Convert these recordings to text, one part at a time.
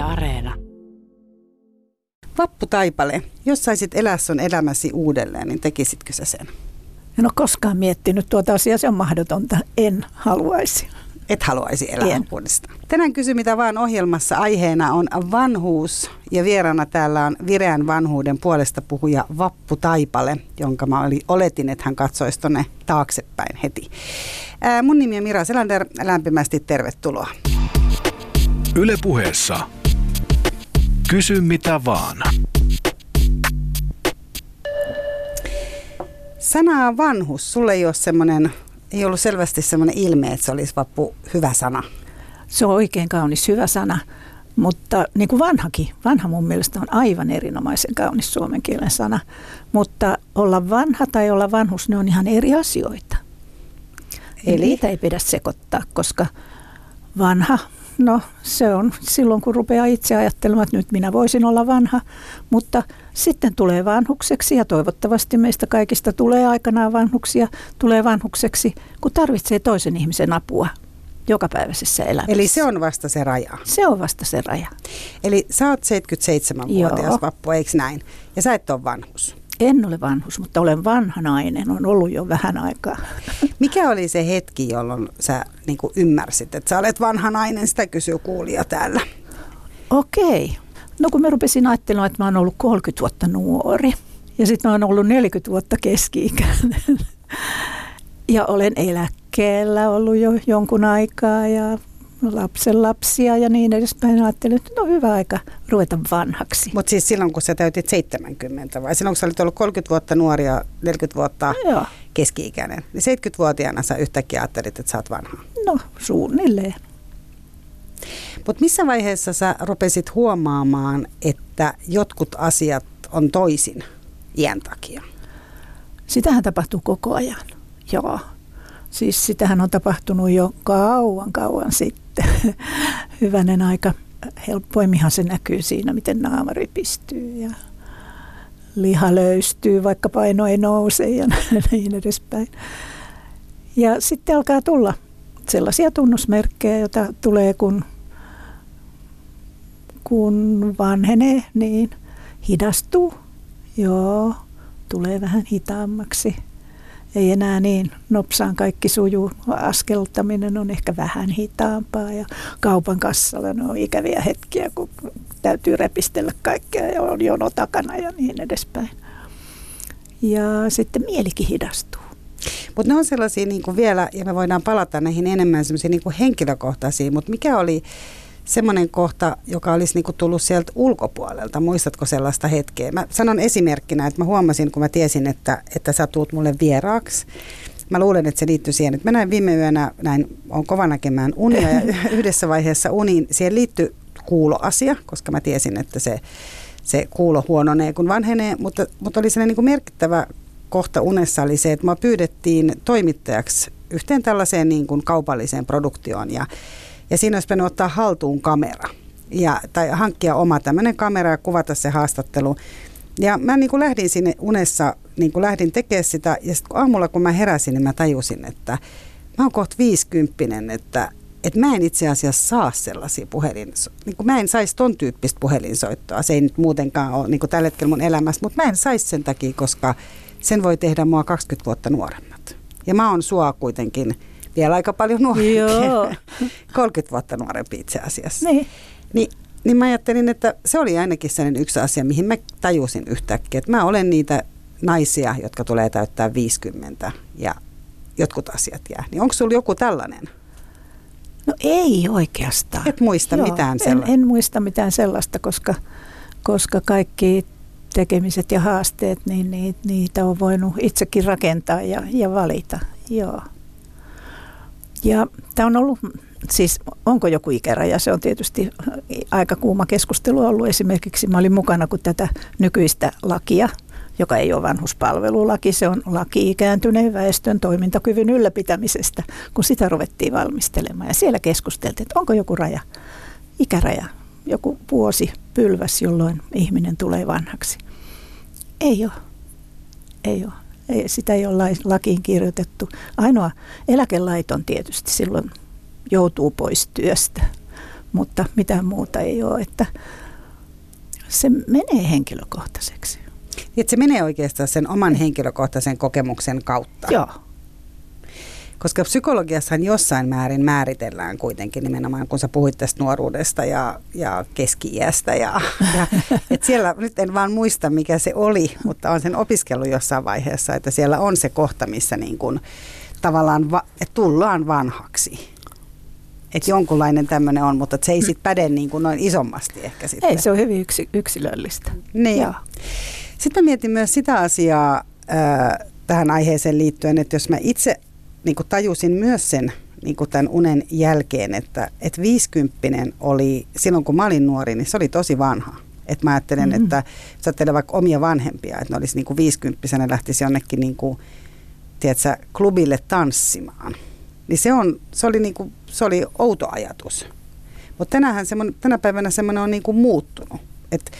Yle Areena. Vappu Taipale, jos saisit elää sun elämäsi uudelleen, niin tekisitkö sä sen? En ole koskaan miettinyt tuota asiaa, se on mahdotonta. En haluaisi. Et haluaisi elää En. uudestaan. Tänään kysy mitä vaan ohjelmassa aiheena on vanhuus ja vieraana täällä on vireän vanhuuden puolesta puhuja Vappu Taipale, jonka mä oli, oletin, että hän katsoisi tonne taaksepäin heti. Ää, mun nimi on Mira Selander, lämpimästi tervetuloa. Yle puheessa. Kysy mitä vaan. Sana vanhus, sulle ei ole semmoinen, ei ollut selvästi semmoinen ilme, että se olisi Vappu hyvä sana. Se on oikein kaunis, hyvä sana. Mutta niin kuin vanhakin, vanha mun mielestä on aivan erinomaisen kaunis suomen kielen sana. Mutta olla vanha tai olla vanhus, ne on ihan eri asioita. Eli Eli? niitä ei pidä sekoittaa, koska vanha, no se on silloin kun rupeaa itse ajattelemaan, että nyt minä voisin olla vanha, mutta sitten tulee vanhukseksi ja toivottavasti meistä kaikista tulee aikanaan vanhuksia, tulee vanhukseksi, kun tarvitsee toisen ihmisen apua jokapäiväisessä elämässä. Eli se on vasta se raja. se on vasta se raja. Eli sä oot 77-vuotias Joo. Vappu, eikö näin? Ja sä et ole vanhus. En ole vanhus, mutta olen vanha nainen, on ollut jo vähän aikaa. Mikä oli se hetki, jolloin sä niin ymmärsit, että sä olet vanha nainen, sitä kysyy kuulija täällä. Okei. No kun mä rupesin ajattelemaan, että mä oon ollut 30 vuotta nuori ja sitten mä oon ollut 40 vuotta keski-ikäinen. Ja olen eläkkeellä ollut jo jonkun aikaa ja lapsen lapsia ja niin edespäin. Ajattelin, että no hyvä aika ruveta vanhaksi. Mutta siis silloin, kun sä täytit 70 vai silloin, kun sä olit ollut 30 vuotta nuori ja 40 vuotta Joo, keski-ikäinen, niin 70-vuotiaana sä yhtäkkiä ajattelit, että sä oot vanha. no suunnilleen. Mutta missä vaiheessa sä rupesit huomaamaan, että jotkut asiat on toisin iän takia? Sitähän tapahtuu koko ajan. Joo. Siis sitähän on tapahtunut jo kauan kauan sitten. Hyvänen aika. Helpoimminhan se näkyy siinä, miten naama ripistyy ja liha löystyy, vaikka paino ei nouse ja niin edespäin. Ja sitten alkaa tulla sellaisia tunnusmerkkejä, joita tulee kun, kun vanhenee, niin hidastuu. Joo, tulee vähän hitaammaksi. Ei enää niin nopsaan kaikki sujuu. Askeltaminen on ehkä vähän hitaampaa ja kaupan kassalla ne on ikäviä hetkiä, kun täytyy repistellä kaikkea ja on jono takana ja niin edespäin. Ja sitten mielikin hidastuu. Mutta ne on sellaisia niin kuin vielä, ja me voidaan palata näihin enemmän semmoisiin niin henkilökohtaisiin, mutta mikä oli semmoinen kohta, joka olisi niin kuin tullut sieltä ulkopuolelta? Muistatko sellaista hetkeä? Mä sanon esimerkkinä, että mä huomasin, kun mä tiesin, että, että sä tuut mulle vieraaksi. Mä luulen, että se liittyy siihen, että mä näin viime yönä, näin on kova näkemään unia ja yhdessä vaiheessa uniin, siihen liittyy kuuloasia, koska mä tiesin, että se, se kuulo huononee kun vanhenee, mutta, mutta oli sellainen niin kuin merkittävä kohta unessa oli se, että mä pyydettiin toimittajaksi yhteen tällaiseen niin kuin kaupalliseen produktioon ja, ja siinä olisi pitänyt ottaa haltuun kamera ja, tai hankkia oma tämmöinen kamera ja kuvata se haastattelu. Ja mä niin kuin lähdin sinne unessa, niin kuin lähdin tekemään sitä ja sitten aamulla kun mä heräsin, niin mä tajusin, että mä oon kohta viisikymppinen, että, että mä en itse asiassa saa sellaisia puhelin, niin kuin mä en saisi ton tyyppistä puhelinsoittoa. Se ei nyt muutenkaan ole niin kuin tällä hetkellä mun elämässä, mutta mä en saisi sen takia, koska sen voi tehdä mua 20 vuotta nuoremmat. Ja mä oon sua kuitenkin vielä aika paljon nuorempi. Joo. 30 vuotta nuorempi itse asiassa. Niin. Niin, niin mä ajattelin, että se oli ainakin sellainen yksi asia, mihin mä tajusin yhtäkkiä, että mä olen niitä naisia, jotka tulee täyttää 50 ja jotkut asiat jää. Niin onko sulla joku tällainen? No ei oikeastaan. Et muista mitään en, sellaista. en muista mitään sellaista, koska, koska kaikki tekemiset ja haasteet, niin niitä, niitä on voinut itsekin rakentaa ja, ja valita. Joo. Ja tämä on ollut, siis onko joku ikäraja, se on tietysti aika kuuma keskustelu ollut. Esimerkiksi mä olin mukana, kun tätä nykyistä lakia, joka ei ole vanhuspalvelulaki, se on laki ikääntyneen väestön toimintakyvyn ylläpitämisestä, kun sitä ruvettiin valmistelemaan. Ja siellä keskusteltiin, että onko joku raja, ikäraja, joku vuosi pylväs, jolloin ihminen tulee vanhaksi. Ei ole. Ei ole. Ei, sitä ei ole lakiin kirjoitettu. Ainoa eläkelaiton tietysti silloin joutuu pois työstä. mutta mitään muuta ei ole, että se menee henkilökohtaiseksi. Että se menee oikeastaan sen oman henkilökohtaisen kokemuksen kautta. Joo. Koska psykologiassahan jossain määrin määritellään kuitenkin nimenomaan, kun sä puhuit tästä nuoruudesta ja, ja keski-iästä. Ja, ja, et siellä, nyt en vaan muista mikä se oli, mutta on sen opiskellut jossain vaiheessa, että siellä on se kohta, missä niin kun, tavallaan va, tullaan vanhaksi. Että jonkunlainen tämmöinen on, mutta se ei sitten päde niin kuin noin isommasti ehkä sitten. Ei, se on hyvin yksi, yksilöllistä. Niin. Joo. Sitten mä mietin myös sitä asiaa äh, tähän aiheeseen liittyen, että jos mä itse niin kuin tajusin myös sen niin kuin tämän unen jälkeen, että, että 50 oli, silloin kun mä olin nuori, niin se oli tosi vanha. Että mä ajattelen, mm-hmm. että jos ajattelen vaikka omia vanhempia, että ne olisi niin kuin 50 lähtisi jonnekin niin kuin, tiedätkö, klubille tanssimaan. Niin se, on, se, oli niin kuin, se oli outo ajatus. Mutta tänä päivänä semmoinen on niin kuin muuttunut. Et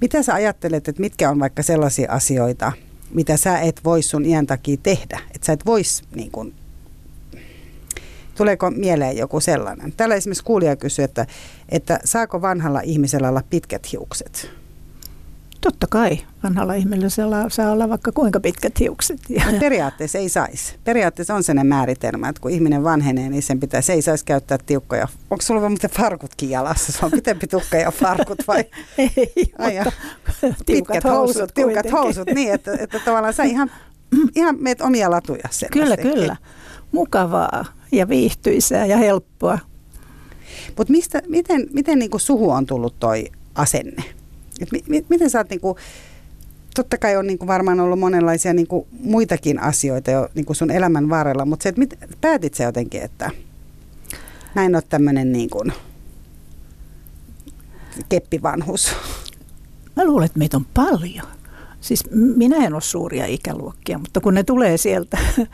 mitä sä ajattelet, että mitkä on vaikka sellaisia asioita, mitä sä et voi sun iän takia tehdä? Että sä et vois niin kuin, Tuleeko mieleen joku sellainen? Täällä esimerkiksi kuulija kysyy, että, että saako vanhalla ihmisellä olla pitkät hiukset? Totta kai. Vanhalla ihmisellä saa olla vaikka kuinka pitkät hiukset. No, periaatteessa ei saisi. Periaatteessa on sellainen määritelmä, että kun ihminen vanhenee, niin sen pitää, se ei saisi käyttää tiukkoja. Onko sulla muuten farkutkin jalassa? Se on pitempi tukka ja farkut vai? ei, Ai mutta pitkät housut, housut tiukat housut, niin että, että tavallaan sä ihan, ihan meet omia latuja Kyllä, kyllä. Mukavaa ja viihtyisää ja helppoa. Mutta miten, miten niin suhu on tullut toi asenne? Et mi, mi, miten sä oot niinku, totta kai on niinku varmaan ollut monenlaisia niinku muitakin asioita jo niinku sun elämän varrella, mutta se, mit, päätit sä jotenkin, että näin on tämmöinen niinku keppivanhus? Mä luulen, että meitä on paljon. Siis minä en ole suuria ikäluokkia, mutta kun ne tulee sieltä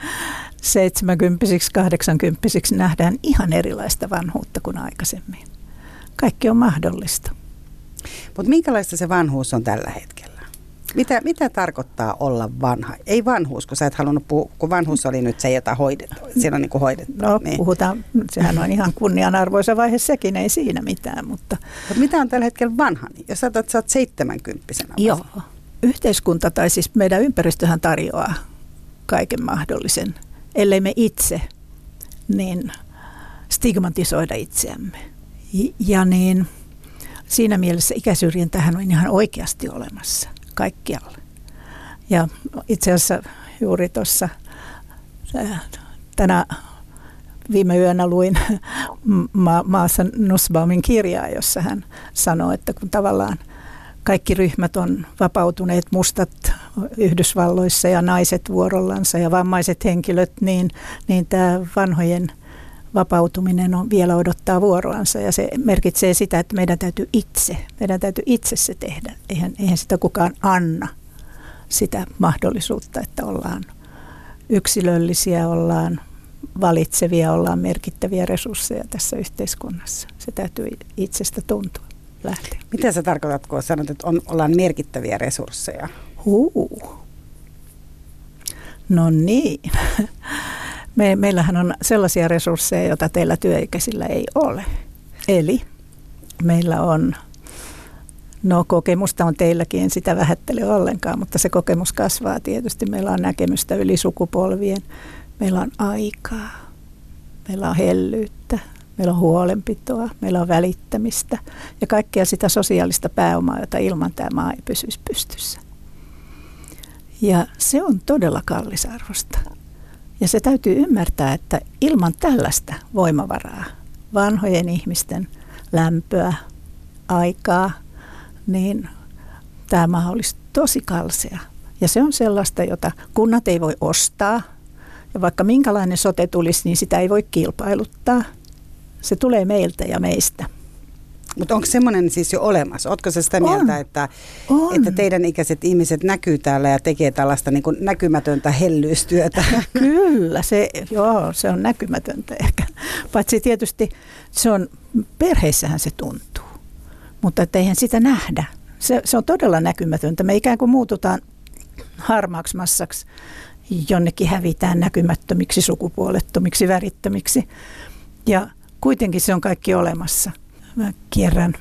70 80 nähdään ihan erilaista vanhuutta kuin aikaisemmin. Kaikki on mahdollista. Mutta minkälaista se vanhuus on tällä hetkellä? Mitä, mitä tarkoittaa olla vanha? Ei vanhuus, kun sä et halunnut puhua, kun vanhuus oli nyt se, jota hoidettu, on niin kuin hoidettu. No niin. puhutaan, sehän on ihan kunnianarvoisa vaihe sekin, ei siinä mitään. Mutta Mut mitä on tällä hetkellä vanha? Niin jos sä, sä oot 70 Joo. Yhteiskunta tai siis meidän ympäristöhän tarjoaa kaiken mahdollisen, ellei me itse, niin stigmatisoida itseämme. Ja niin siinä mielessä ikäsyrjintähän on ihan oikeasti olemassa kaikkialla. Ja itse asiassa juuri tuossa äh, tänä viime yönä luin Ma- Maassa Nussbaumin kirjaa, jossa hän sanoi, että kun tavallaan kaikki ryhmät on vapautuneet, mustat Yhdysvalloissa ja naiset vuorollansa ja vammaiset henkilöt, niin, niin tämä vanhojen vapautuminen on vielä odottaa vuoroansa ja se merkitsee sitä, että meidän täytyy itse, meidän täytyy itse se tehdä. Eihän, eihän sitä kukaan anna sitä mahdollisuutta, että ollaan yksilöllisiä, ollaan valitsevia, ollaan merkittäviä resursseja tässä yhteiskunnassa. Se täytyy itsestä tuntua lähteä. Mitä sä tarkoitat, kun sanot, että on, ollaan merkittäviä resursseja? Huu. No niin. Me, meillähän on sellaisia resursseja, joita teillä työikäisillä ei ole. Eli meillä on, no kokemusta on teilläkin, en sitä vähättele ollenkaan, mutta se kokemus kasvaa tietysti. Meillä on näkemystä yli sukupolvien, meillä on aikaa, meillä on hellyyttä, meillä on huolenpitoa, meillä on välittämistä ja kaikkea sitä sosiaalista pääomaa, jota ilman tämä maa ei pysyisi pystyssä. Ja se on todella kallisarvosta. Ja se täytyy ymmärtää, että ilman tällaista voimavaraa, vanhojen ihmisten lämpöä, aikaa, niin tämä olisi tosi kalsea. Ja se on sellaista, jota kunnat ei voi ostaa. Ja vaikka minkälainen sote tulisi, niin sitä ei voi kilpailuttaa. Se tulee meiltä ja meistä. Mutta onko semmoinen siis jo olemassa? Oletko se sitä mieltä, on. Että, on. että teidän ikäiset ihmiset näkyy täällä ja tekee tällaista niin näkymätöntä hellyystyötä? Kyllä, se, joo, se on näkymätöntä ehkä. Paitsi tietysti se on, perheissähän se tuntuu, mutta eihän sitä nähdä. Se, se on todella näkymätöntä. Me ikään kuin muututaan harmaaksi massaksi, jonnekin hävitään näkymättömiksi, sukupuolettomiksi, värittömiksi. Ja kuitenkin se on kaikki olemassa mä kierrän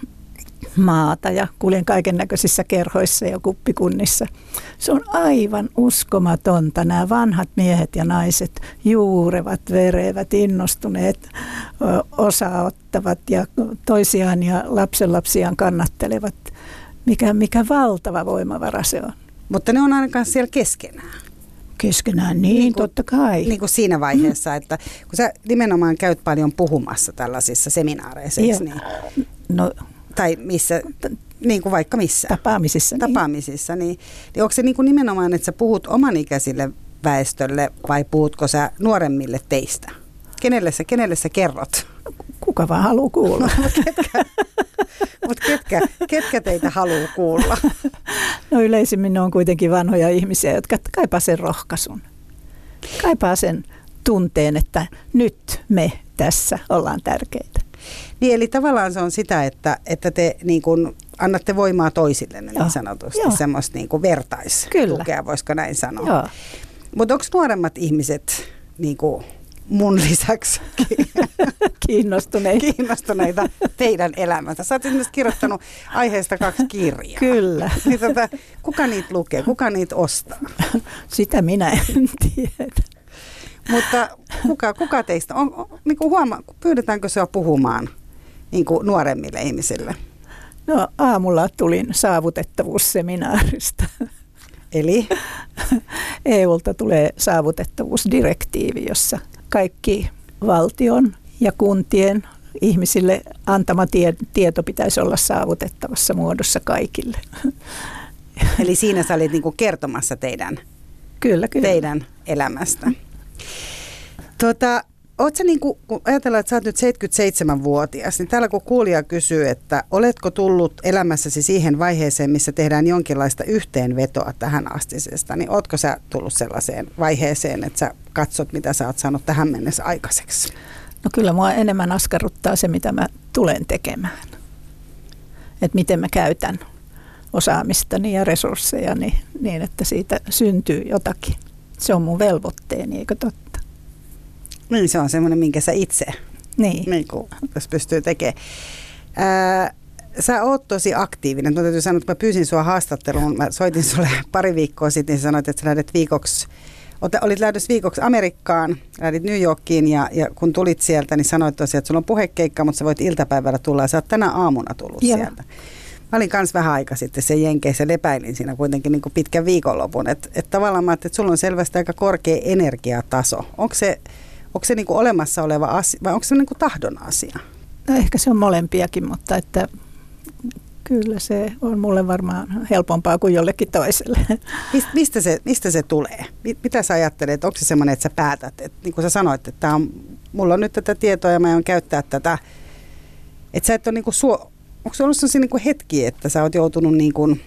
maata ja kuljen kaiken näköisissä kerhoissa ja kuppikunnissa. Se on aivan uskomatonta. Nämä vanhat miehet ja naiset juurevat, verevät, innostuneet, osaottavat ja toisiaan ja lapsenlapsiaan kannattelevat. Mikä, mikä valtava voimavara se on. Mutta ne on ainakaan siellä keskenään. Keskenään, niin, niin kuin, totta kai. Niin kuin siinä vaiheessa, että kun sä nimenomaan käyt paljon puhumassa tällaisissa seminaareissa, niin... No tai missä, niin kuin vaikka missä. Tapaamisissa. Niin. Tapaamisissa, niin, niin, niin onko se niin kuin nimenomaan, että sä puhut omanikäisille väestölle vai puhutko sä nuoremmille teistä? Kenelle sä, kenelle sä kerrot? Kuka vaan haluaa kuulla. Ketkä, mutta ketkä, ketkä teitä haluaa kuulla? No yleisimmin ne on kuitenkin vanhoja ihmisiä, jotka kaipaa sen rohkaisun. Kaipaa sen tunteen, että nyt me tässä ollaan tärkeitä. Niin, eli tavallaan se on sitä, että, että te niin kuin annatte voimaa toisille niin sanotusti, Joo. semmoista niin kuin vertaistukea, voisiko näin sanoa. Mutta onko nuoremmat ihmiset niin kuin mun lisäksi kiinnostuneita. kiinnostuneita teidän elämästä. Sä oot esimerkiksi kirjoittanut aiheesta kaksi kirjaa. Kyllä. niin tota, kuka niitä lukee, kuka niitä ostaa? Sitä minä en tiedä. Mutta kuka, kuka teistä, on, on, niin kuin huoma, pyydetäänkö se puhumaan niin kuin nuoremmille ihmisille? No aamulla tulin saavutettavuusseminaarista. Eli? EUlta tulee saavutettavuusdirektiivi, jossa kaikki valtion ja kuntien ihmisille antama tie, tieto pitäisi olla saavutettavassa muodossa kaikille. Eli siinä sä olit niinku kertomassa teidän, kyllä, kyllä. teidän elämästä. Tota, Oletko niin kuin, kun ajatellaan, että sä oot nyt 77-vuotias, niin täällä kun kuulija kysyy, että oletko tullut elämässäsi siihen vaiheeseen, missä tehdään jonkinlaista yhteenvetoa tähän astisesta, niin ootko sä tullut sellaiseen vaiheeseen, että sä katsot, mitä sä oot saanut tähän mennessä aikaiseksi? No kyllä mua enemmän askarruttaa se, mitä mä tulen tekemään. Että miten mä käytän osaamistani ja resurssejani niin, että siitä syntyy jotakin. Se on mun velvoitteeni, eikö totta? Niin, se on semmoinen, minkä sä itse, niin. Niin kuin, jos pystyy tekemään. Ää, sä oot tosi aktiivinen. Mä täytyy sanoa, että mä pyysin sua haastatteluun. Mä soitin sulle pari viikkoa sitten, niin sanoit, että sä lähdet viikoksi olit lähdössä viikoksi Amerikkaan, lähdit New Yorkiin ja, ja kun tulit sieltä, niin sanoit tosiaan, että sulla on puhekeikka, mutta sä voit iltapäivällä tulla ja sä oot tänä aamuna tullut Joo. sieltä. Mä olin kanssa vähän aika sitten sen Jenkeissä, lepäilin siinä kuitenkin niin kuin pitkän viikonlopun. Että et tavallaan mä että sulla on selvästi aika korkea energiataso. Onko se, onko se niin kuin olemassa oleva asia vai onko se niin kuin tahdon asia? No ehkä se on molempiakin, mutta että kyllä se on mulle varmaan helpompaa kuin jollekin toiselle. Mistä se, mistä se tulee? Mitä sä ajattelet? Onko se semmoinen, että sä päätät, että niin kuin sä sanoit, että tää on, mulla on nyt tätä tietoa ja mä aion käyttää tätä. Että sä et ole niin kuin suo, onko se ollut sellaisia niin kuin hetki, että sä oot joutunut niin kuin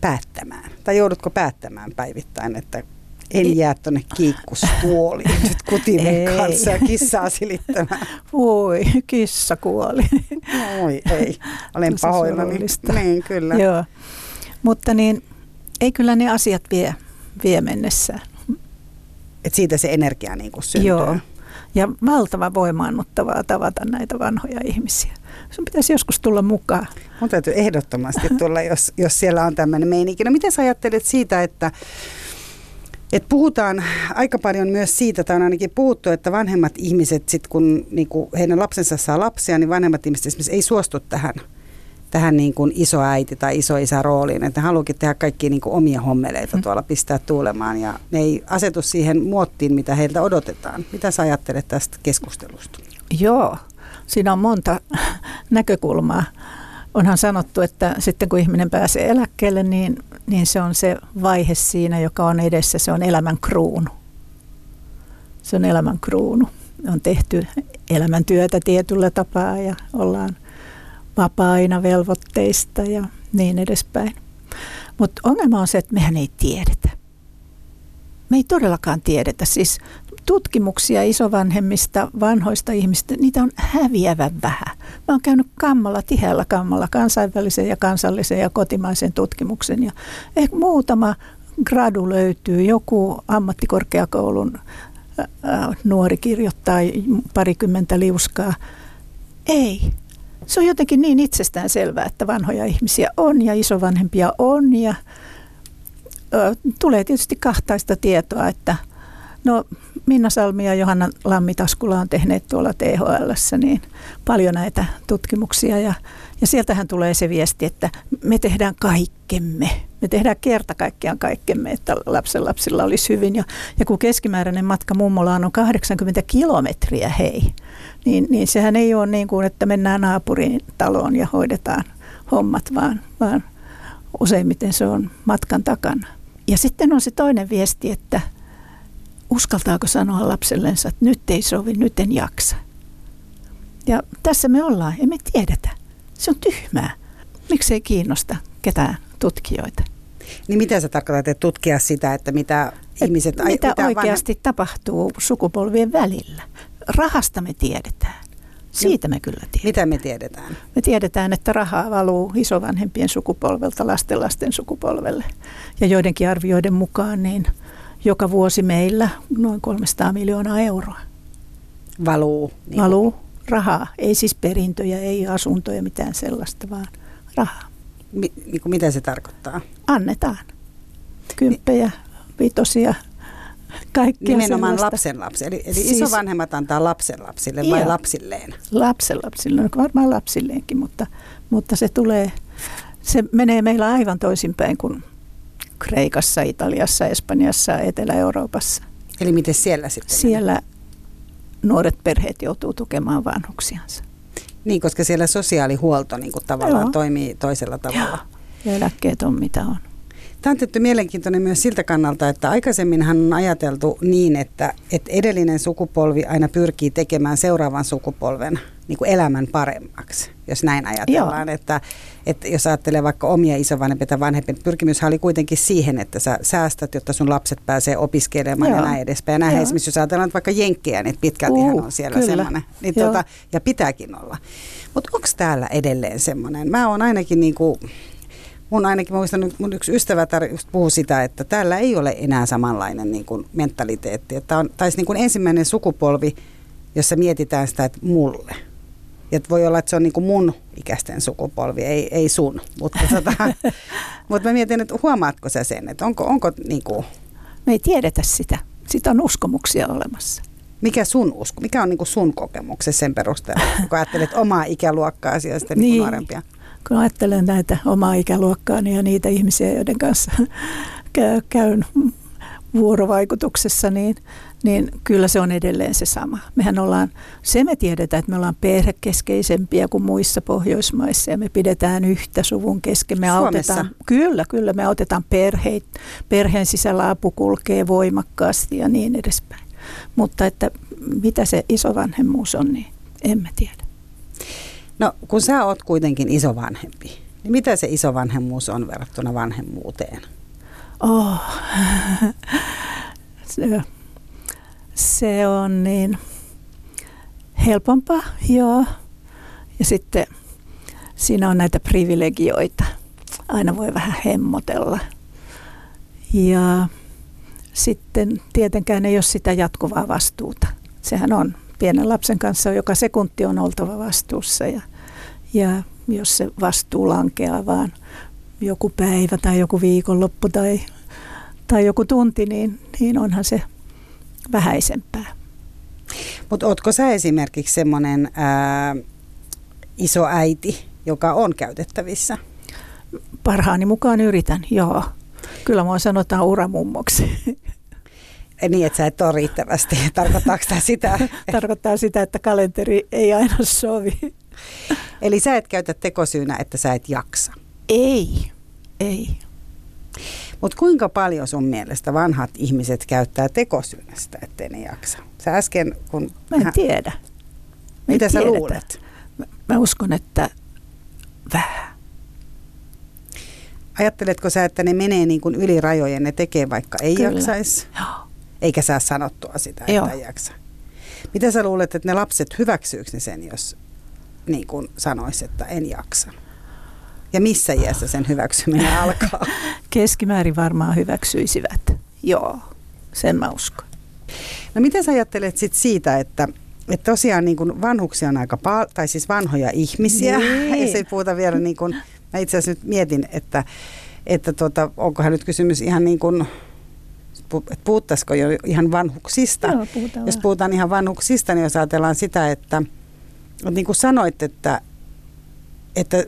päättämään? Tai joudutko päättämään päivittäin, että en jää tuonne kiikkustuoliin nyt kutimen kanssa ja kissaa silittämään. Voi, kissa kuoli. Oi, ei. Olen pahoillani. Niin, kyllä. Joo. Mutta niin, ei kyllä ne asiat vie, vie mennessään. Et siitä se energia niin kuin syntyy. Joo. Ja valtava voimaannuttavaa tavata näitä vanhoja ihmisiä. Sun pitäisi joskus tulla mukaan. Mun täytyy ehdottomasti tulla, jos, jos siellä on tämmöinen meininki. No miten sä ajattelet siitä, että et puhutaan aika paljon myös siitä, tai on ainakin puhuttu, että vanhemmat ihmiset, sit kun niin kuin heidän lapsensa saa lapsia, niin vanhemmat ihmiset esimerkiksi ei suostu tähän, tähän niin kuin isoäiti tai isoisä rooliin. Että ne haluakin tehdä kaikki niin kuin omia hommeleita tuolla pistää tuulemaan ja ne ei asetu siihen muottiin, mitä heiltä odotetaan. Mitä sä ajattelet tästä keskustelusta? Joo, siinä on monta näkökulmaa. Onhan sanottu, että sitten kun ihminen pääsee eläkkeelle, niin niin se on se vaihe siinä, joka on edessä. Se on elämän kruunu. Se on elämän kruunu. On tehty elämäntyötä tietyllä tapaa ja ollaan vapaina velvoitteista ja niin edespäin. Mutta ongelma on se, että mehän ei tiedetä. Me ei todellakaan tiedetä. Siis tutkimuksia isovanhemmista, vanhoista ihmistä, niitä on häviävän vähän. Mä oon käynyt kammalla, tiheällä kammalla, kansainvälisen ja kansallisen ja kotimaisen tutkimuksen. Ja ehkä muutama gradu löytyy, joku ammattikorkeakoulun nuori kirjoittaa parikymmentä liuskaa. Ei. Se on jotenkin niin itsestään selvää, että vanhoja ihmisiä on ja isovanhempia on ja ö, tulee tietysti kahtaista tietoa, että no Minna Salmi ja Johanna Lammitaskula on tehneet tuolla THL niin paljon näitä tutkimuksia ja, ja sieltähän tulee se viesti, että me tehdään kaikkemme. Me tehdään kerta kaikkiaan kaikkemme, että lapsen lapsilla olisi hyvin. Ja, ja kun keskimääräinen matka mummolaan on 80 kilometriä, hei, niin, niin sehän ei ole niin kuin, että mennään naapurin taloon ja hoidetaan hommat, vaan, vaan useimmiten se on matkan takana. Ja sitten on se toinen viesti, että uskaltaako sanoa lapsellensa, että nyt ei sovi, nyt en jaksa. Ja tässä me ollaan, emme tiedetä. Se on tyhmää. Miksi ei kiinnosta ketään tutkijoita? Niin mitä sä tarkoitat, että tutkia sitä, että mitä Et ihmiset... Mitä, mitä oikeasti vanha... tapahtuu sukupolvien välillä? Rahasta me tiedetään. Siitä me kyllä tiedetään. Mitä me tiedetään? Me tiedetään, että rahaa valuu isovanhempien sukupolvelta lasten lasten sukupolvelle. Ja joidenkin arvioiden mukaan niin joka vuosi meillä noin 300 miljoonaa euroa. Valuu. Niin valuu rahaa. Ei siis perintöjä, ei asuntoja, mitään sellaista, vaan rahaa. Mi- niin kuin mitä se tarkoittaa? Annetaan. Kymppejä, vitosia, kaikkea Nimenomaan sellaista. lapsen lapsi. Eli, eli siis, isovanhemmat antaa lapsen lapsille vai joo, lapsilleen? Lapsen lapsille, no varmaan lapsilleenkin, mutta, mutta se tulee, se menee meillä aivan toisinpäin kuin Kreikassa, Italiassa, Espanjassa, Etelä-Euroopassa. Eli miten siellä sitten? Siellä nuoret perheet joutuu tukemaan vanhuksiansa. Niin, koska siellä sosiaalihuolto niin kuin tavallaan Joo. toimii toisella tavalla. Joo. Ja eläkkeet on mitä on. Tämä on tietty mielenkiintoinen myös siltä kannalta, että aikaisemminhan on ajateltu niin, että, että edellinen sukupolvi aina pyrkii tekemään seuraavan sukupolven niin kuin elämän paremmaksi, jos näin ajatellaan. Että, että jos ajattelee vaikka omia isovanhempia tai vanhempia, pyrkimys oli kuitenkin siihen, että sä säästät, jotta sun lapset pääsee opiskelemaan Joo. ja näin edespäin. Ja näin esimerkiksi, jos ajatellaan vaikka jenkkejä, niin pitkälti uh, on siellä kyllä. semmoinen. Niin tuota, ja pitääkin olla. Mutta onko täällä edelleen semmoinen? Mä oon ainakin niin kuin, mun ainakin, muistan, mun yksi ystävätär just puhuu sitä, että täällä ei ole enää samanlainen niin kuin mentaliteetti. Että on, taisi niin kuin ensimmäinen sukupolvi, jossa mietitään sitä, että mulle. Ja voi olla, että se on niin kuin mun ikäisten sukupolvi, ei, ei sun. Mutta, tota, mutta mä mietin, että huomaatko sä sen, että onko, onko niin kuin... Me ei tiedetä sitä. Sitä on uskomuksia olemassa. Mikä sun usko? Mikä on niin kuin sun kokemuksessa sen perusteella, kun ajattelet omaa ikäluokkaa ja sitten niin. niin nuorempia? Kun ajattelen näitä omaa ikäluokkaani ja niitä ihmisiä, joiden kanssa käyn vuorovaikutuksessa, niin niin kyllä se on edelleen se sama. Mehän ollaan, se me tiedetään, että me ollaan perhekeskeisempiä kuin muissa Pohjoismaissa ja me pidetään yhtä suvun kesken. Me Suomessa? autetaan, kyllä, kyllä, me autetaan perheitä, perheen sisällä apu kulkee voimakkaasti ja niin edespäin. Mutta että mitä se isovanhemmuus on, niin emme tiedä. No kun sä oot kuitenkin isovanhempi, niin mitä se isovanhemmuus on verrattuna vanhemmuuteen? Oh. se on niin helpompaa, joo. Ja sitten siinä on näitä privilegioita. Aina voi vähän hemmotella. Ja sitten tietenkään ei ole sitä jatkuvaa vastuuta. Sehän on pienen lapsen kanssa, joka sekunti on oltava vastuussa. Ja, ja jos se vastuu lankeaa vaan joku päivä tai joku viikonloppu tai, tai joku tunti, niin, niin onhan se vähäisempää. Mutta ootko sä esimerkiksi semmoinen iso äiti, joka on käytettävissä? Parhaani mukaan yritän, joo. Kyllä mua sanotaan uramummoksi. Niin, että sä et ole riittävästi. Tarkoittaako tämä sitä? Tarkoittaa sitä, että kalenteri ei aina sovi. Eli sä et käytä tekosyynä, että sä et jaksa? Ei, ei. Mutta kuinka paljon sun mielestä vanhat ihmiset käyttää tekosyynästä, ettei ne jaksa? Sä äsken, kun... Mä en tiedä. Me mitä sä tiedetä. luulet? Mä, mä uskon, että vähän. Ajatteletko sä, että ne menee niin kuin yli rajojen, ne tekee vaikka ei Kyllä. jaksaisi? Joo. Eikä saa sanottua sitä, Joo. että ei jaksa. Mitä sä luulet, että ne lapset hyväksyykö ne sen, jos niin kuin sanoisi, että en jaksa? Ja missä iässä sen hyväksyminen alkaa? Keskimäärin varmaan hyväksyisivät. Joo, sen mä uskon. No mitä sä ajattelet sit siitä, että, että tosiaan niin kuin vanhuksia on aika paljon, tai siis vanhoja ihmisiä. Niin. Ja se ei puhuta vielä niin kuin, mä itse asiassa nyt mietin, että, että tuota, onkohan nyt kysymys ihan niin kuin, että puhuttaisiko jo ihan vanhuksista. Joo, puhutaan Jos puhutaan ihan vanhuksista, niin jos ajatellaan sitä, että, että niin kuin sanoit, että, että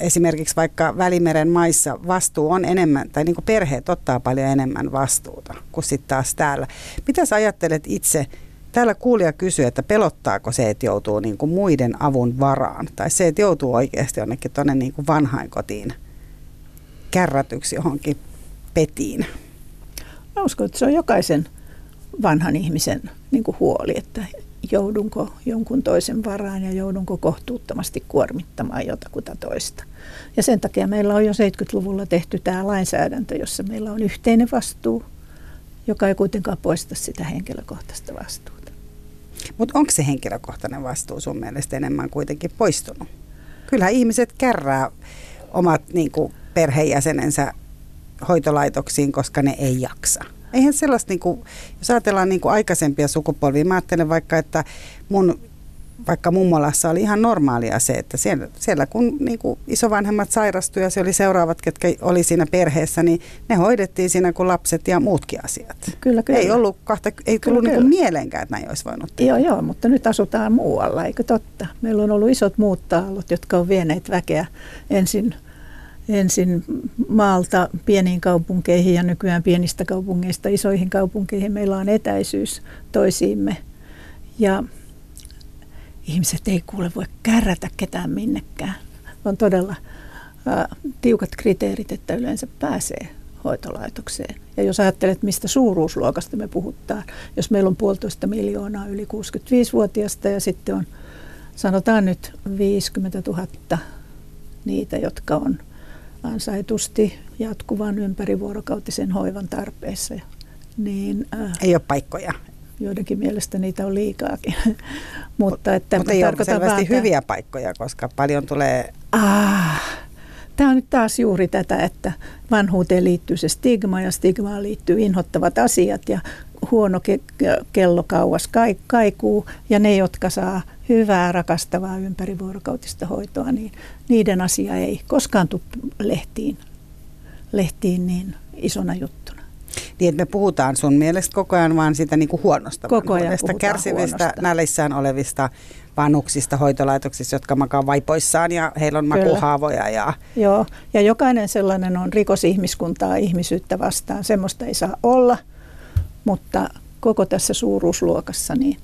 esimerkiksi vaikka Välimeren maissa vastuu on enemmän, tai niin kuin perheet ottaa paljon enemmän vastuuta kuin sitten taas täällä. Mitä sä ajattelet itse? Täällä kuulija kysyy, että pelottaako se, että joutuu niin kuin muiden avun varaan, tai se, että joutuu oikeasti jonnekin tuonne niin kuin vanhainkotiin kärrätyksi johonkin petiin. Mä uskon, että se on jokaisen vanhan ihmisen niin kuin huoli, että joudunko jonkun toisen varaan ja joudunko kohtuuttomasti kuormittamaan jotakuta toista. Ja sen takia meillä on jo 70-luvulla tehty tämä lainsäädäntö, jossa meillä on yhteinen vastuu, joka ei kuitenkaan poista sitä henkilökohtaista vastuuta. Mutta onko se henkilökohtainen vastuu sun mielestä enemmän kuitenkin poistunut? Kyllähän ihmiset kärrää omat niin kuin, perheenjäsenensä hoitolaitoksiin, koska ne ei jaksa. Eihän sellaista, niin kuin, jos ajatellaan niin kuin aikaisempia sukupolvia, mä ajattelen vaikka, että mun vaikka mummolassa oli ihan normaalia se, että siellä, siellä kun niin kuin isovanhemmat sairastui ja se oli seuraavat, ketkä oli siinä perheessä, niin ne hoidettiin siinä kuin lapset ja muutkin asiat. Kyllä, kyllä. Ei ollut kahta, ei Kyllä, tullut niin kuin kyllä. mieleenkään, että näin olisi voinut tehdä. Joo, joo, mutta nyt asutaan muualla, eikö totta? Meillä on ollut isot muuttaallot, jotka on vieneet väkeä ensin, ensin maalta pieniin kaupunkeihin ja nykyään pienistä kaupungeista isoihin kaupunkeihin. Meillä on etäisyys toisiimme ja ihmiset ei kuule voi kärrätä ketään minnekään. On todella ää, tiukat kriteerit, että yleensä pääsee hoitolaitokseen. Ja jos ajattelet, mistä suuruusluokasta me puhutaan, jos meillä on puolitoista miljoonaa yli 65-vuotiaista ja sitten on sanotaan nyt 50 000 niitä, jotka on ansaitusti jatkuvan ympärivuorokautisen hoivan tarpeessa, niin äh, Ei ole paikkoja, joidenkin mielestä niitä on liikaakin. Mutta että mutta ei ole tarkoitan selvästi vaan, hyviä paikkoja, koska paljon tulee Ah, tämä on nyt taas juuri tätä, että vanhuuteen liittyy se stigma ja stigmaan liittyy inhottavat asiat ja huono ke- kello kauas kai- kaikuu ja ne, jotka saa hyvää, rakastavaa ympärivuorokautista hoitoa, niin niiden asia ei koskaan tule lehtiin, lehtiin niin isona juttuna. Niin, että me puhutaan sun mielestä koko ajan vaan sitä niin kuin huonosta Koko ajan kärsivistä, huonosta. nälissään olevista vanhuksista hoitolaitoksissa, jotka makaa vaipoissaan ja heillä on Kyllä. makuhaavoja. Ja, Joo, ja jokainen sellainen on rikos ihmiskuntaa ihmisyyttä vastaan. Semmoista ei saa olla, mutta koko tässä suuruusluokassa niin,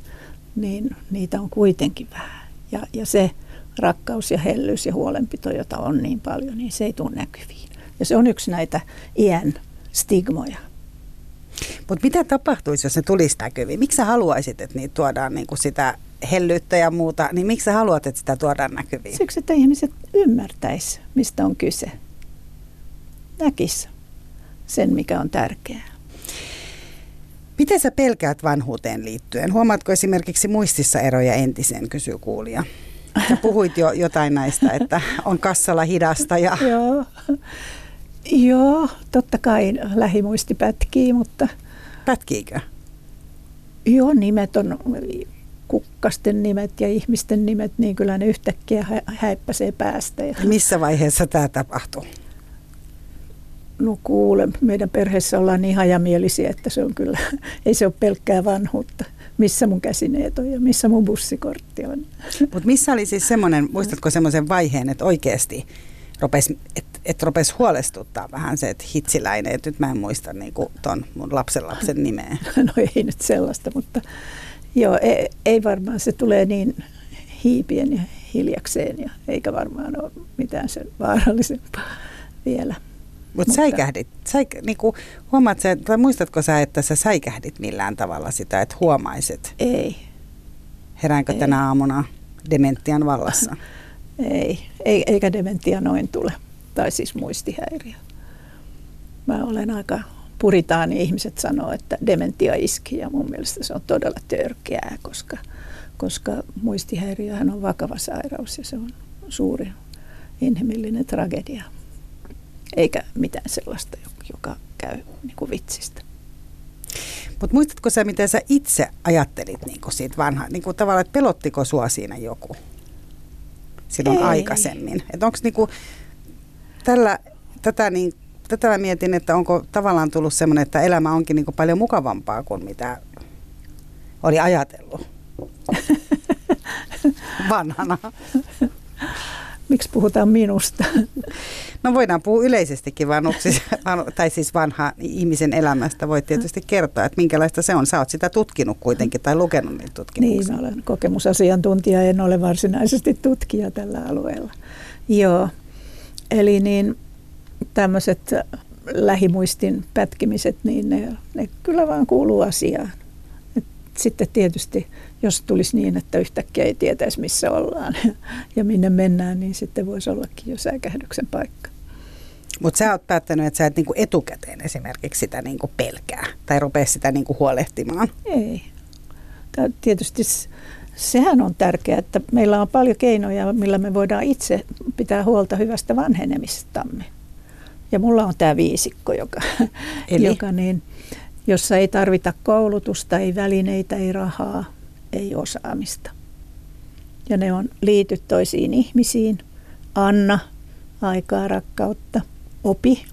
niin niitä on kuitenkin vähän. Ja, ja se rakkaus ja hellyys ja huolenpito, jota on niin paljon, niin se ei tule näkyviin. Ja se on yksi näitä iän stigmoja. mutta mitä tapahtuisi, jos ne tulisi näkyviin? Miksi sä haluaisit, että niitä tuodaan niin kuin sitä hellyyttä ja muuta, niin miksi sä haluat, että sitä tuodaan näkyviin? Siksi, että ihmiset ymmärtäisi, mistä on kyse. Näkis sen, mikä on tärkeää. Miten sä pelkäät vanhuuteen liittyen? Huomaatko esimerkiksi muistissa eroja entiseen, kysyy kuulija. Sä puhuit jo jotain näistä, että on kassalla hidasta ja Joo. Joo, totta kai lähimuisti pätkii, mutta pätkiikö? joo, nimet on kukkasten nimet ja ihmisten nimet, niin kyllä ne yhtäkkiä hä- häippäsee päästä. Ja, Missä vaiheessa tämä tapahtuu? No kuule, meidän perheessä ollaan niin hajamielisiä, että se on kyllä, ei se ole pelkkää vanhuutta. Missä mun käsineet on ja missä mun bussikortti on. Mutta missä oli siis semmoinen, muistatko semmoisen vaiheen, että oikeasti rupesi, että et rupesi huolestuttaa vähän se, että hitsiläinen, että nyt mä en muista niin ton mun lapsenlapsen nimeä. No ei nyt sellaista, mutta joo, ei, ei varmaan se tulee niin hiipien ja hiljakseen ja eikä varmaan ole mitään sen vaarallisempaa vielä. Mutta säikähdit, säik, niinku, huomaat sä, tai muistatko sä, että sä säikähdit millään tavalla sitä, että huomaisit, Ei, heräänkö Ei. tänä aamuna dementian vallassa? ei, ei, eikä dementia noin tule, tai siis muistihäiriö. Mä olen aika puritaani, ihmiset sanoo, että dementia iski ja mun mielestä se on todella törkeää, koska, koska muistihäiriöhän on vakava sairaus ja se on suuri inhimillinen tragedia. Eikä mitään sellaista, joka käy niin kuin vitsistä. Mutta muistatko sä, miten sä itse ajattelit niin kuin siitä vanhaa, niin kuin tavallaan, että pelottiko sua siinä joku silloin Ei. aikaisemmin? Että onko niin kuin, tällä, tätä, niin, tätä mä mietin, että onko tavallaan tullut semmoinen, että elämä onkin niin kuin paljon mukavampaa kuin mitä oli ajatellut vanhana. Miksi puhutaan minusta? No voidaan puhua yleisestikin vanhuksista, tai siis vanha ihmisen elämästä. Voit tietysti kertoa, että minkälaista se on. Sä oot sitä tutkinut kuitenkin tai lukenut niitä Niin, tutkimuksia. mä olen kokemusasiantuntija, en ole varsinaisesti tutkija tällä alueella. Joo, eli niin tämmöiset lähimuistin pätkimiset, niin ne, ne kyllä vaan kuuluu asiaan. Et sitten tietysti, jos tulisi niin, että yhtäkkiä ei tietäisi missä ollaan ja minne mennään, niin sitten voisi ollakin jo säikähdyksen paikka. Mutta sä oot päättänyt, että sä et niinku etukäteen esimerkiksi sitä niinku pelkää tai rupea sitä niinku huolehtimaan. Ei. Tää tietysti sehän on tärkeää, että meillä on paljon keinoja, millä me voidaan itse pitää huolta hyvästä vanhenemistamme. Ja mulla on tämä viisikko, joka, Eli? joka niin, jossa ei tarvita koulutusta, ei välineitä, ei rahaa, ei osaamista. Ja ne on liity toisiin ihmisiin. Anna, aikaa, rakkautta, opi,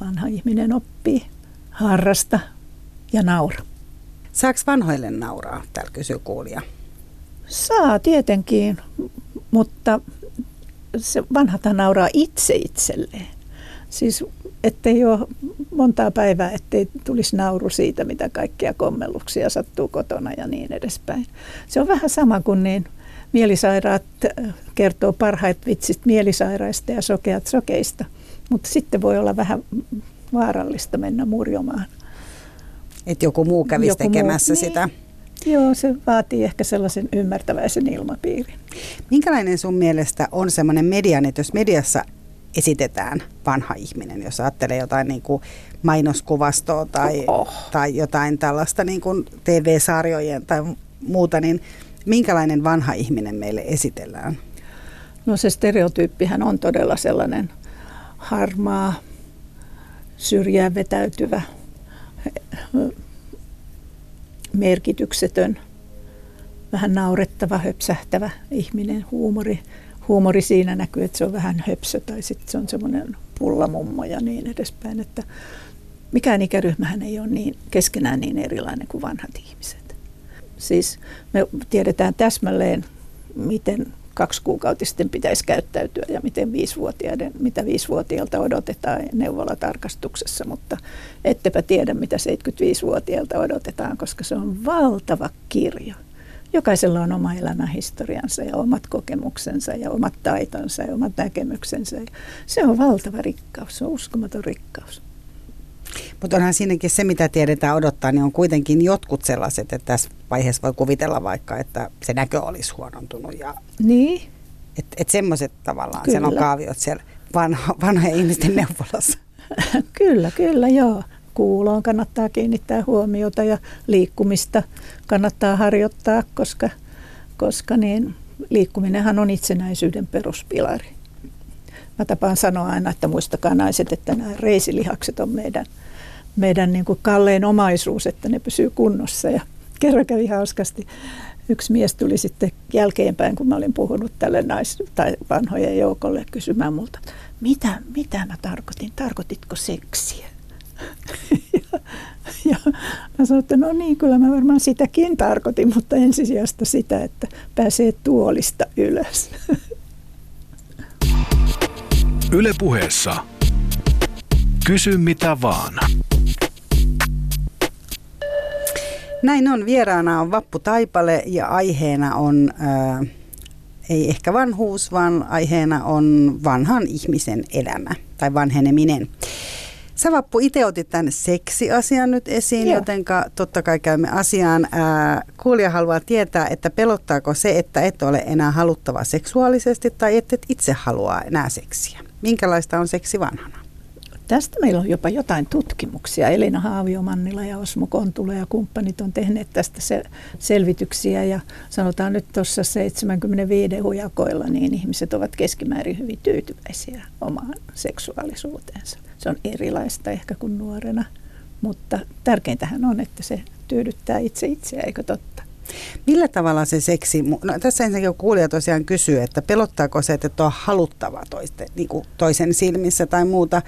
vanha ihminen oppii, harrasta ja naura. Saaks vanhoille nauraa, täällä kysyy kuulija. Saa tietenkin, mutta se vanhata nauraa itse itselleen. Siis ettei ole montaa päivää, ettei tulisi nauru siitä, mitä kaikkia kommelluksia sattuu kotona ja niin edespäin. Se on vähän sama kuin niin mielisairaat äh, kertoo parhaat vitsit mielisairaista ja sokeat sokeista, mutta sitten voi olla vähän vaarallista mennä murjomaan. Että joku muu kävisi Joku muu, tekemässä niin. sitä. Joo, se vaatii ehkä sellaisen ymmärtäväisen ilmapiirin. Minkälainen sun mielestä on semmoinen median, että jos mediassa esitetään vanha ihminen, jos ajattelee jotain niin kuin mainoskuvastoa tai, Oh. tai jotain tällaista niin kuin TV-sarjojen tai muuta, niin minkälainen vanha ihminen meille esitellään? No se stereotyyppihän on todella sellainen harmaa, syrjään vetäytyvä, merkityksetön, vähän naurettava, höpsähtävä ihminen. Huumori, huumori siinä näkyy, että se on vähän höpsö tai sitten se on semmoinen pullamummo ja niin edespäin. Että mikään ikäryhmähän ei ole niin, keskenään niin erilainen kuin vanhat ihmiset. Siis me tiedetään täsmälleen, miten kaksikuukautisten pitäisi käyttäytyä ja miten viisivuotiaiden, mitä viisivuotiailta odotetaan neuvolatarkastuksessa, mutta ettepä tiedä, mitä 75-vuotiailta odotetaan, koska se on valtava kirjo. Jokaisella on oma elämänhistoriansa ja omat kokemuksensa ja omat taitonsa ja omat näkemyksensä. Se on valtava rikkaus, se on uskomaton rikkaus. Mutta onhan siinäkin se, mitä tiedetään odottaa, niin on kuitenkin jotkut sellaiset, että tässä vaiheessa voi kuvitella vaikka, että se näkö olisi huonontunut. Ja, Niin, että et semmoiset tavallaan, Kyllä. siellä on kaaviot siellä vanho, vanhojen ihmisten neuvolassa. Kyllä, kyllä, joo. Kuuloon kannattaa kiinnittää huomiota ja liikkumista kannattaa harjoittaa, koska, koska niin, liikkuminenhan on itsenäisyyden peruspilari. Mä tapaan sanoa aina, että muistakaa naiset, että nämä reisilihakset on meidän, meidän niin kuin kallein omaisuus, että ne pysyy kunnossa. Ja kerran kävi hauskasti. Yksi mies tuli sitten jälkeenpäin, kun mä olin puhunut tälle nais- tai vanhojen joukolle kysymään multa, mitä, mitä mä tarkoitin, tarkoititko seksiä? Ja, ja mä sanoin, että no niin, kyllä mä varmaan sitäkin tarkoitin, mutta ensisijasta sitä, että pääsee tuolista ylös. Yle puheessa. Kysy mitä vaan. Näin on. Vieraana on Vappu Taipale ja aiheena on, ää, ei ehkä vanhuus, vaan aiheena on vanhan ihmisen elämä tai vanheneminen. Sä Vappu itse otit tämän seksiasian nyt esiin, Joo. joten totta kai käymme asiaan. Ää, kuulija haluaa tietää, että pelottaako se, että et ole enää haluttava seksuaalisesti tai et, et itse halua enää seksiä. Minkälaista on seksi vanhana? Tästä meillä on jopa jotain tutkimuksia. Elina Haaviomannila ja Osmo Kontula ja kumppanit on tehneet tästä se, selvityksiä ja sanotaan nyt tuossa 75 hujakoilla, niin ihmiset ovat keskimäärin hyvin tyytyväisiä omaan seksuaalisuuteensa. Se on erilaista ehkä kuin nuorena, mutta tärkeintähän on, että se tyydyttää itse itseä, eikö totta? Millä tavalla se seksi, no, tässä ensinnäkin kuulija tosiaan kysyy, että pelottaako se, että on haluttava toiste, niin kuin toisen silmissä tai muuta,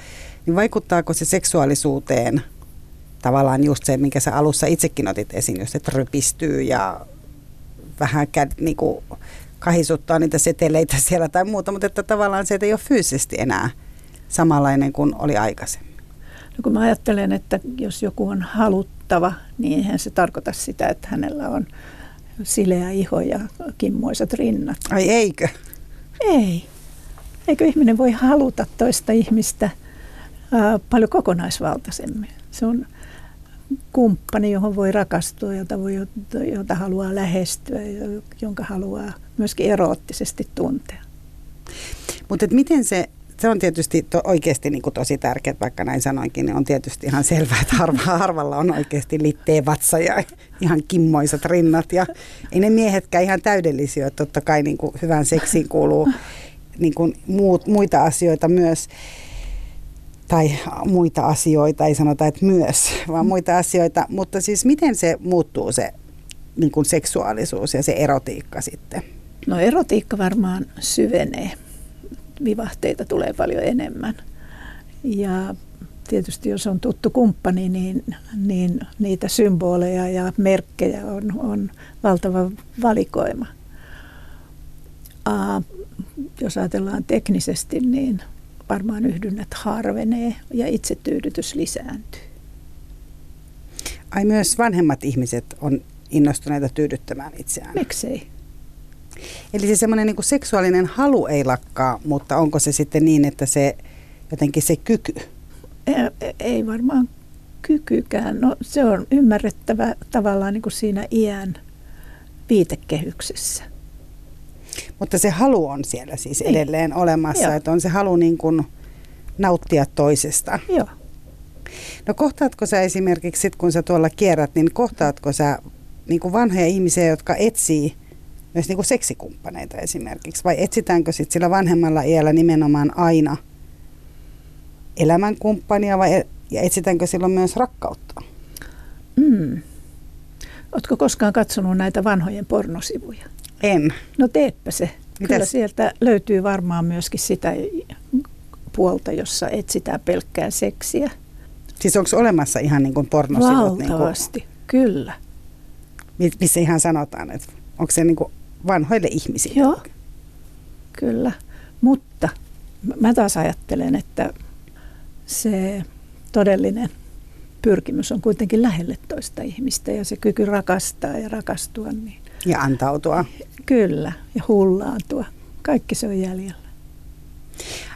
niin vaikuttaako se seksuaalisuuteen tavallaan just se, minkä sä alussa itsekin otit esiin, just että rypistyy ja vähän käd, niin kuin kahisuttaa niitä seteleitä siellä tai muuta, mutta että tavallaan se ei ole fyysisesti enää samanlainen kuin oli aikaisemmin. No kun mä ajattelen, että jos joku on haluttava, niin eihän se tarkoita sitä, että hänellä on sileä iho ja kimmoiset rinnat. Ai eikö? Ei. Eikö ihminen voi haluta toista ihmistä paljon kokonaisvaltaisemmin? Se on kumppani, johon voi rakastua, jota, voi, jota haluaa lähestyä, jonka haluaa myöskin eroottisesti tuntea. Mutta miten se, se on tietysti to, oikeasti niin kuin tosi tärkeää, vaikka näin sanoinkin, niin on tietysti ihan selvää, että harva, harvalla on oikeasti litteen vatsa ja ihan kimmoisat rinnat. Ja ei ne miehetkään ihan täydellisiä, totta kai niin kuin hyvään seksiin kuuluu niin kuin muut, muita asioita myös tai muita asioita, ei sanota, että myös, vaan muita asioita. Mutta siis miten se muuttuu se niin kuin seksuaalisuus ja se erotiikka sitten? No erotiikka varmaan syvenee. Vivahteita tulee paljon enemmän. Ja tietysti jos on tuttu kumppani, niin, niin niitä symboleja ja merkkejä on, on valtava valikoima. Aa, jos ajatellaan teknisesti, niin varmaan yhdynnät harvenee ja itsetyydytys lisääntyy. Ai myös vanhemmat ihmiset on innostuneita tyydyttämään itseään. Miksei? Eli se semmoinen niin seksuaalinen halu ei lakkaa, mutta onko se sitten niin, että se jotenkin se kyky? Ei, ei varmaan kykykään. No, se on ymmärrettävä tavallaan niin kuin siinä iän viitekehyksessä. Mutta se halu on siellä siis niin. edelleen olemassa, Joo. että on se halu niin kuin nauttia toisesta. Joo. No kohtaatko sä esimerkiksi sit, kun sä tuolla kierrät, niin kohtaatko sä niin kuin vanhoja ihmisiä, jotka etsii myös niin kuin seksikumppaneita esimerkiksi? Vai etsitäänkö sit sillä vanhemmalla iällä nimenomaan aina elämänkumppania vai e- ja etsitäänkö silloin myös rakkautta? Mm. Oletko koskaan katsonut näitä vanhojen pornosivuja? En. No teepä se. Mitäs? Kyllä sieltä löytyy varmaan myöskin sitä puolta, jossa etsitään pelkkää seksiä. Siis onko olemassa ihan niin kuin pornosivut? Valtavasti, niin kuin, kyllä. Missä ihan sanotaan, että onko se niin kuin vanhoille ihmisille? Joo, kyllä. Mutta mä taas ajattelen, että se todellinen pyrkimys on kuitenkin lähelle toista ihmistä ja se kyky rakastaa ja rakastua. Niin ja antautua. Kyllä, ja hullaantua. Kaikki se on jäljellä.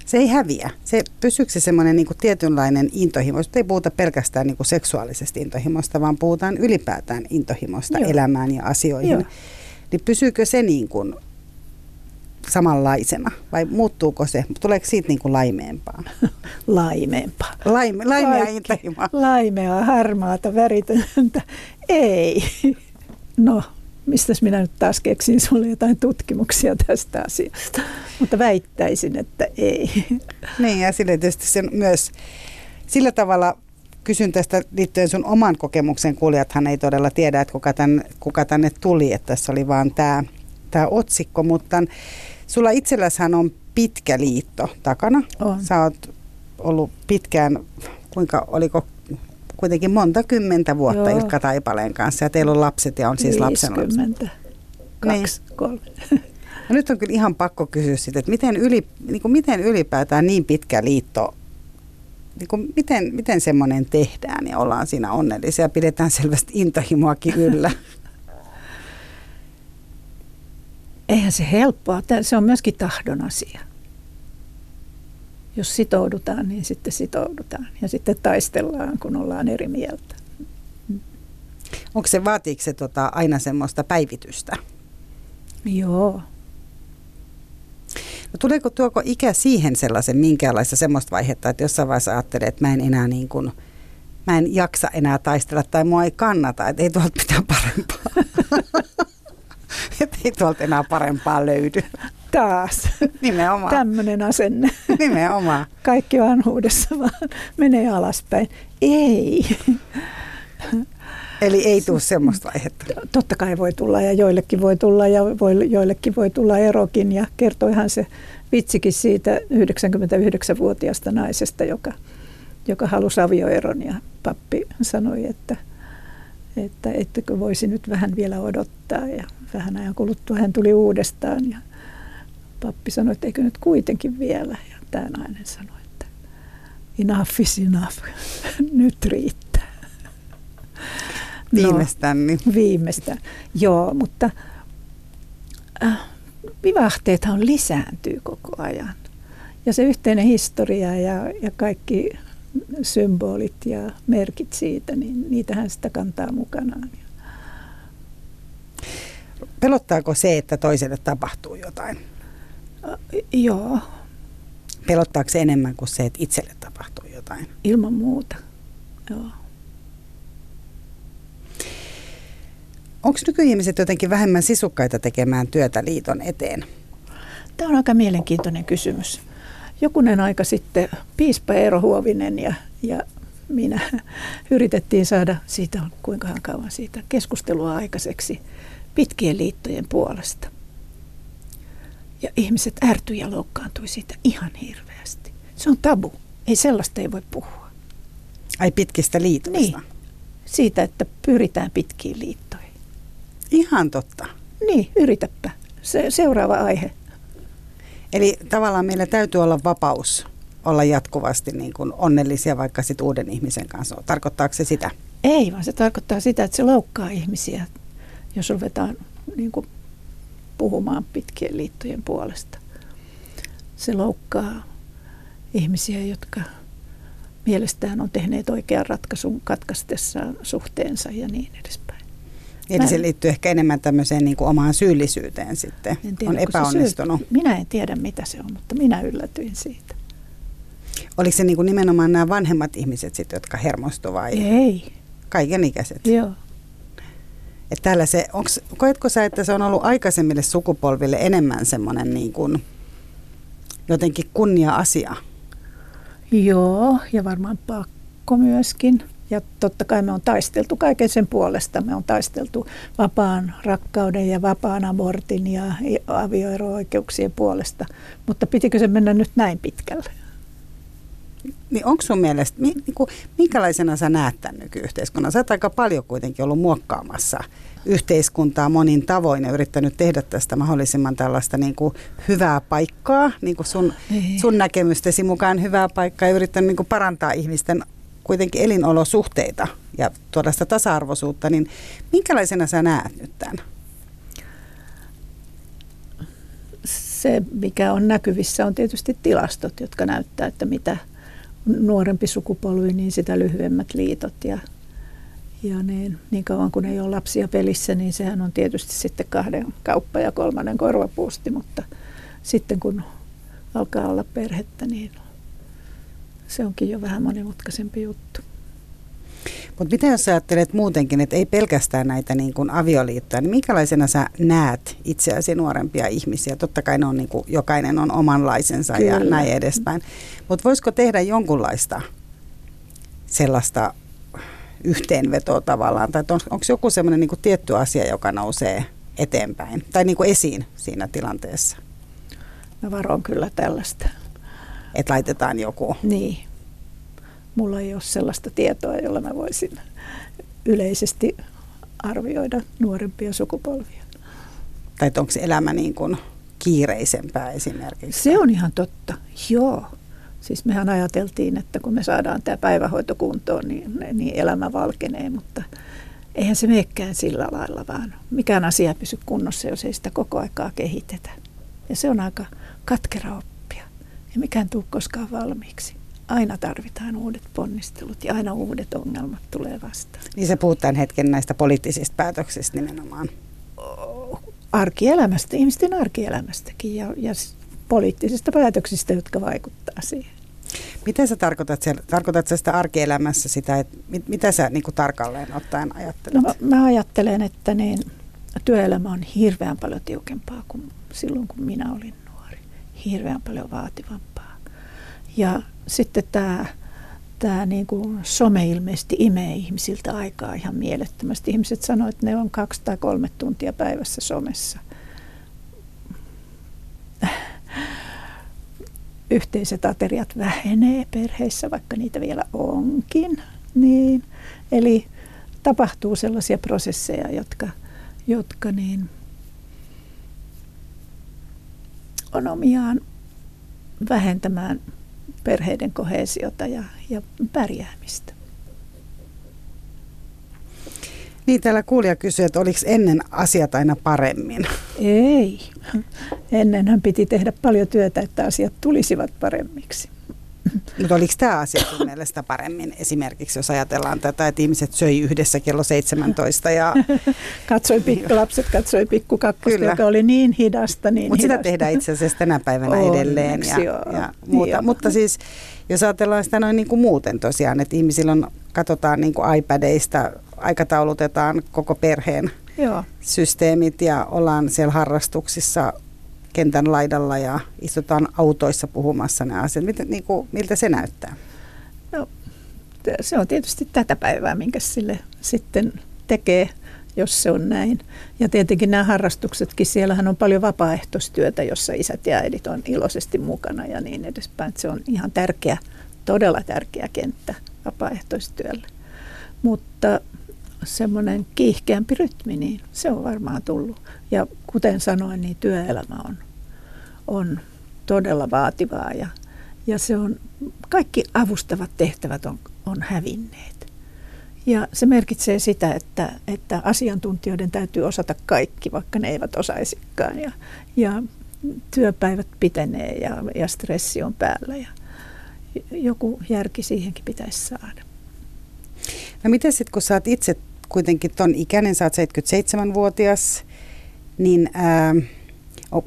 Se ei häviä. Se pysyykö se semmoinen niin tietynlainen intohimo. Ei puhuta pelkästään niin kuin seksuaalisesta intohimosta, vaan puhutaan ylipäätään intohimosta Joo. elämään ja asioihin. Joo. Niin pysyykö se niin kuin samanlaisena vai muuttuuko se? Tuleeko siitä niin kuin laimeempaa? laimeempaa. Laime, laimea intohimoa. Laimea, harmaata, väritöntä. Ei. No, mistä minä nyt taas keksin sinulle jotain tutkimuksia tästä asiasta. Mutta väittäisin, että ei. Niin ja sille tietysti sen myös sillä tavalla kysyn tästä liittyen sun oman kokemuksen. Kuulijathan ei todella tiedä, että kuka, tän, kuka tänne tuli, että tässä oli vaan tämä tää otsikko, mutta sulla itselläshän on pitkä liitto takana. On. Sä oot ollut pitkään, kuinka oliko kuitenkin monta kymmentä vuotta Joo. Ilkka Taipaleen kanssa ja teillä on lapset ja on siis 50. lapsen Kaksi, niin. kolme. No nyt on kyllä ihan pakko kysyä sitä, että miten, yli, niin kuin miten ylipäätään niin pitkä liitto, niin kuin miten, miten semmoinen tehdään ja ollaan siinä onnellisia ja pidetään selvästi intohimoakin yllä? Eihän se helppoa. Se on myöskin tahdon asia jos sitoudutaan, niin sitten sitoudutaan. Ja sitten taistellaan, kun ollaan eri mieltä. Onko se, vaatiiko se tota, aina semmoista päivitystä? Joo. No tuleeko tuoko ikä siihen sellaisen minkäänlaista semmoista vaihetta, että jossain vaiheessa ajattelee, että mä en enää niin kuin, mä en jaksa enää taistella tai mua ei kannata, että ei tuolta mitään parempaa. että ei tuolta enää parempaa löydy taas. Nimenomaan. Tämmöinen asenne. Nimenomaan. Kaikki vanhuudessa vaan menee alaspäin. Ei. Eli ei tule semmoista vaihetta. Totta kai voi tulla ja joillekin voi tulla ja voi, joillekin voi tulla erokin ja kertoihan se vitsikin siitä 99-vuotiaasta naisesta, joka, joka halusi avioeron ja pappi sanoi, että, että ettekö voisi nyt vähän vielä odottaa ja vähän ajan kuluttua hän tuli uudestaan ja pappi sanoi, että eikö nyt kuitenkin vielä ja tämä nainen sanoi, että enough is enough, nyt riittää. Viimeistään. Niin. No, viimeistään, joo, mutta äh, vivahteethan lisääntyy koko ajan. Ja se yhteinen historia ja, ja kaikki symbolit ja merkit siitä, niin niitähän sitä kantaa mukanaan. Pelottaako se, että toiselle tapahtuu jotain? Äh, joo. Pelottaako se enemmän kuin se, että itselle tapahtuu jotain? Ilman muuta, joo. Onko nykyihmiset jotenkin vähemmän sisukkaita tekemään työtä liiton eteen? Tämä on aika mielenkiintoinen kysymys. Jokunen aika sitten piispa Eero Huovinen ja, ja minä yritettiin saada siitä, kuinka kauan siitä, keskustelua aikaiseksi pitkien liittojen puolesta. Ja ihmiset ärtyi ja loukkaantui siitä ihan hirveästi. Se on tabu. Ei sellaista ei voi puhua. Ai pitkistä liitoista? Niin. Siitä, että pyritään pitkiin liittoihin. Ihan totta. Niin, yritäpä. Se, seuraava aihe. Eli tavallaan meillä täytyy olla vapaus olla jatkuvasti niin kuin onnellisia vaikka sit uuden ihmisen kanssa. Tarkoittaako se sitä? Ei, vaan se tarkoittaa sitä, että se loukkaa ihmisiä, jos ruvetaan niin kuin puhumaan pitkien liittojen puolesta. Se loukkaa ihmisiä, jotka mielestään on tehneet oikean ratkaisun katkaistessaan suhteensa ja niin edespäin. Eli Mä... se liittyy ehkä enemmän tämmöiseen niin kuin omaan syyllisyyteen sitten. En tiedä, on epäonnistunut. Syy... Minä en tiedä, mitä se on, mutta minä yllätyin siitä. Oliko se niin kuin nimenomaan nämä vanhemmat ihmiset sitten, jotka hermostuvat? vai? Ei. Kaikenikäiset? Joo. Että täällä se, onks, koetko sä, että se on ollut aikaisemmille sukupolville enemmän semmoinen niin kuin jotenkin kunnia-asia? Joo, ja varmaan pakko myöskin. Ja totta kai me on taisteltu kaiken sen puolesta. Me on taisteltu vapaan rakkauden ja vapaan abortin ja avioero-oikeuksien puolesta. Mutta pitikö se mennä nyt näin pitkälle? Niin onko sun mielestä, niin kuin, minkälaisena sä näet tämän nykyyhteiskunnan? Sä oot aika paljon kuitenkin ollut muokkaamassa yhteiskuntaa monin tavoin ja yrittänyt tehdä tästä mahdollisimman tällaista niin kuin hyvää paikkaa, niin kuin sun, niin. sun näkemystesi mukaan hyvää paikkaa ja yrittänyt niin kuin parantaa ihmisten kuitenkin elinolosuhteita ja tuoda sitä tasa-arvoisuutta, niin minkälaisena sä näet nyt tämän? Se, mikä on näkyvissä, on tietysti tilastot, jotka näyttää, että mitä nuorempi sukupolvi, niin sitä lyhyemmät liitot ja ja niin, niin kauan kun ei ole lapsia pelissä, niin sehän on tietysti sitten kahden kauppa ja kolmannen korvapuusti, mutta sitten kun alkaa olla perhettä, niin se onkin jo vähän monimutkaisempi juttu. Mutta mitä jos ajattelet muutenkin, että ei pelkästään näitä niin kuin avioliittoja, niin minkälaisena sä näet itseäsi nuorempia ihmisiä? Totta kai ne on niin kuin, jokainen on omanlaisensa Kyllä. ja näin edespäin. Mutta voisiko tehdä jonkunlaista sellaista yhteenvetoa tavallaan? Tai on, onko joku semmoinen niin tietty asia, joka nousee eteenpäin tai niin kuin esiin siinä tilanteessa? Mä varon kyllä tällaista. Että laitetaan joku. Niin. Mulla ei ole sellaista tietoa, jolla mä voisin yleisesti arvioida nuorempia sukupolvia. Tai onko se elämä niin kuin kiireisempää esimerkiksi? Se on ihan totta, joo. Siis mehän ajateltiin, että kun me saadaan tämä päivähoito kuntoon, niin, niin elämä valkenee, mutta eihän se menekään sillä lailla, vaan mikään asia pysy kunnossa, jos ei sitä koko aikaa kehitetä. Ja se on aika katkera oppia. Ja mikään tule koskaan valmiiksi. Aina tarvitaan uudet ponnistelut ja aina uudet ongelmat tulee vastaan. Niin se puhutaan hetken näistä poliittisista päätöksistä nimenomaan. Arkielämästä, ihmisten arkielämästäkin ja, ja poliittisista päätöksistä, jotka vaikuttaa siihen. Miten sä tarkoitat, tarkoitat sä sitä arkielämässä sitä, että mit, mitä sä niin kuin tarkalleen ottaen ajattelet? No, mä ajattelen, että niin, työelämä on hirveän paljon tiukempaa kuin silloin, kun minä olin. Hirveän paljon vaativampaa. Ja sitten tämä tämä niin kuin some ilmeisesti imee ihmisiltä aikaa ihan mielettömästi. Ihmiset sanoivat, että ne on kaksi tai kolme tuntia päivässä somessa. Yhteiset ateriat vähenee perheissä, vaikka niitä vielä onkin. Niin. Eli tapahtuu sellaisia prosesseja, jotka, jotka niin on omiaan vähentämään perheiden kohesiota ja, ja pärjäämistä. Niin, täällä kuulija kysyy, että oliko ennen asiat aina paremmin? Ei. Ennenhän piti tehdä paljon työtä, että asiat tulisivat paremmiksi. Mutta oliko tämä asia sun mielestä paremmin esimerkiksi, jos ajatellaan tätä, että ihmiset söi yhdessä kello 17 ja... katsoi pikku, lapset katsoi pikkukakkosta, joka oli niin hidasta. Niin Mutta sitä tehdään itse asiassa tänä päivänä Onneksi, edelleen. Ja, joo. ja muuta. Joo. Mutta siis jos ajatellaan sitä noin niin kuin muuten tosiaan, että ihmisillä on, katsotaan niin kuin iPadeista, aikataulutetaan koko perheen Joo. systeemit ja ollaan siellä harrastuksissa kentän laidalla ja istutaan autoissa puhumassa ne asiat. Miten, niin kuin, miltä se näyttää? No, se on tietysti tätä päivää, minkä sille sitten tekee, jos se on näin. Ja tietenkin nämä harrastuksetkin, siellähän on paljon vapaaehtoistyötä, jossa isät ja äidit on iloisesti mukana ja niin edespäin. Se on ihan tärkeä, todella tärkeä kenttä vapaaehtoistyölle. Mutta semmoinen kiihkeämpi rytmi, niin se on varmaan tullut. Ja kuten sanoin, niin työelämä on on todella vaativaa ja, ja se on, kaikki avustavat tehtävät on, on hävinneet. Ja se merkitsee sitä, että, että asiantuntijoiden täytyy osata kaikki, vaikka ne eivät osaisikaan. Ja, ja työpäivät pitenee ja, ja stressi on päällä ja joku järki siihenkin pitäisi saada. No miten sitten, kun sä oot itse kuitenkin ton ikäinen, sä oot 77-vuotias, niin ää,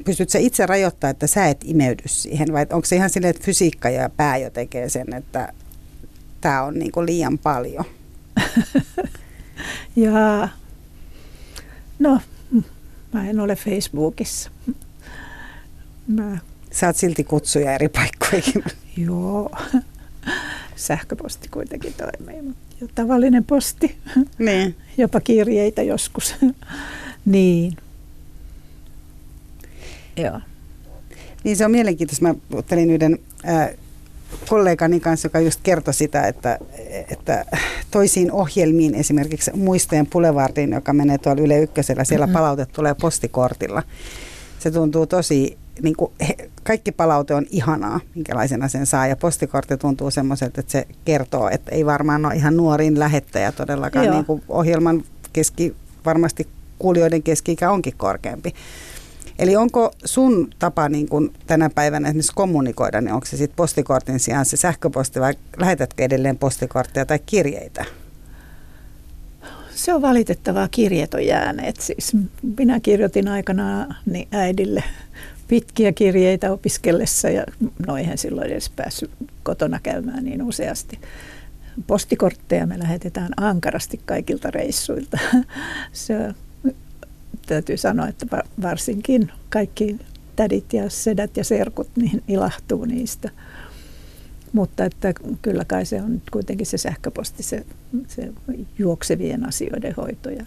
pystytkö itse rajoittamaan, että sä et imeydy siihen vai onko se ihan silleen, että fysiikka ja pää jo tekee sen, että tämä on niin liian paljon? ja no, mä en ole Facebookissa. Mä... Saat silti kutsuja eri paikkoihin. Joo, sähköposti kuitenkin toimii, ja tavallinen posti, niin. jopa kirjeitä joskus. niin. Joo. Niin se on mielenkiintoista. Mä ottelin yhden äh, kollegani kanssa, joka just kertoi sitä, että, että toisiin ohjelmiin, esimerkiksi Muistojen Boulevardin, joka menee tuolla Yle Ykkösellä, siellä mm-hmm. palaute tulee postikortilla. Se tuntuu tosi, niin kuin, he, kaikki palaute on ihanaa, minkälaisena sen saa, ja postikortti tuntuu semmoiselta, että se kertoo, että ei varmaan ole ihan nuorin lähettäjä todellakaan, niin kuin ohjelman keski, varmasti kuulijoiden keski onkin korkeampi. Eli onko sun tapa niin kun tänä päivänä esimerkiksi kommunikoida, niin onko se sitten postikortin sijaan se sähköposti vai lähetätkö edelleen postikortteja tai kirjeitä? Se on valitettavaa, kirjeet on jääneet. Siis minä kirjoitin aikanaan äidille pitkiä kirjeitä opiskellessa ja no eihän silloin edes päässyt kotona käymään niin useasti. Postikortteja me lähetetään ankarasti kaikilta reissuilta. Se täytyy sanoa, että varsinkin kaikki tädit ja sedät ja serkut niin ilahtuu niistä. Mutta että kyllä kai se on kuitenkin se sähköposti, se, se juoksevien asioiden hoito ja,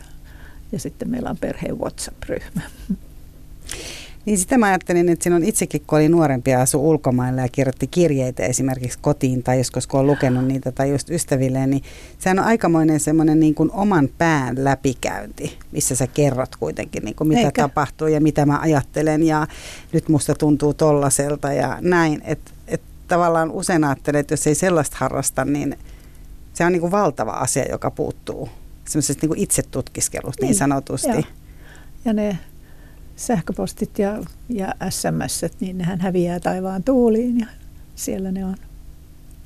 ja sitten meillä on perheen WhatsApp-ryhmä. Niin sitä mä ajattelin, että siinä on itsekin, kun oli nuorempia asu ulkomailla ja kirjoitti kirjeitä esimerkiksi kotiin tai joskus kun on lukenut niitä tai just ystävilleen, niin sehän on aikamoinen semmoinen niin kuin oman pään läpikäynti, missä sä kerrot kuitenkin niin kuin mitä Eikä. tapahtuu ja mitä mä ajattelen ja nyt musta tuntuu tollaselta ja näin. Että et tavallaan usein ajattelen, että jos ei sellaista harrasta, niin se on niin kuin valtava asia, joka puuttuu semmoisesta niin kuin itsetutkiskelusta niin, niin sanotusti. Joo. Ja ne sähköpostit ja, ja SMS, niin nehän häviää taivaan tuuliin ja siellä ne on.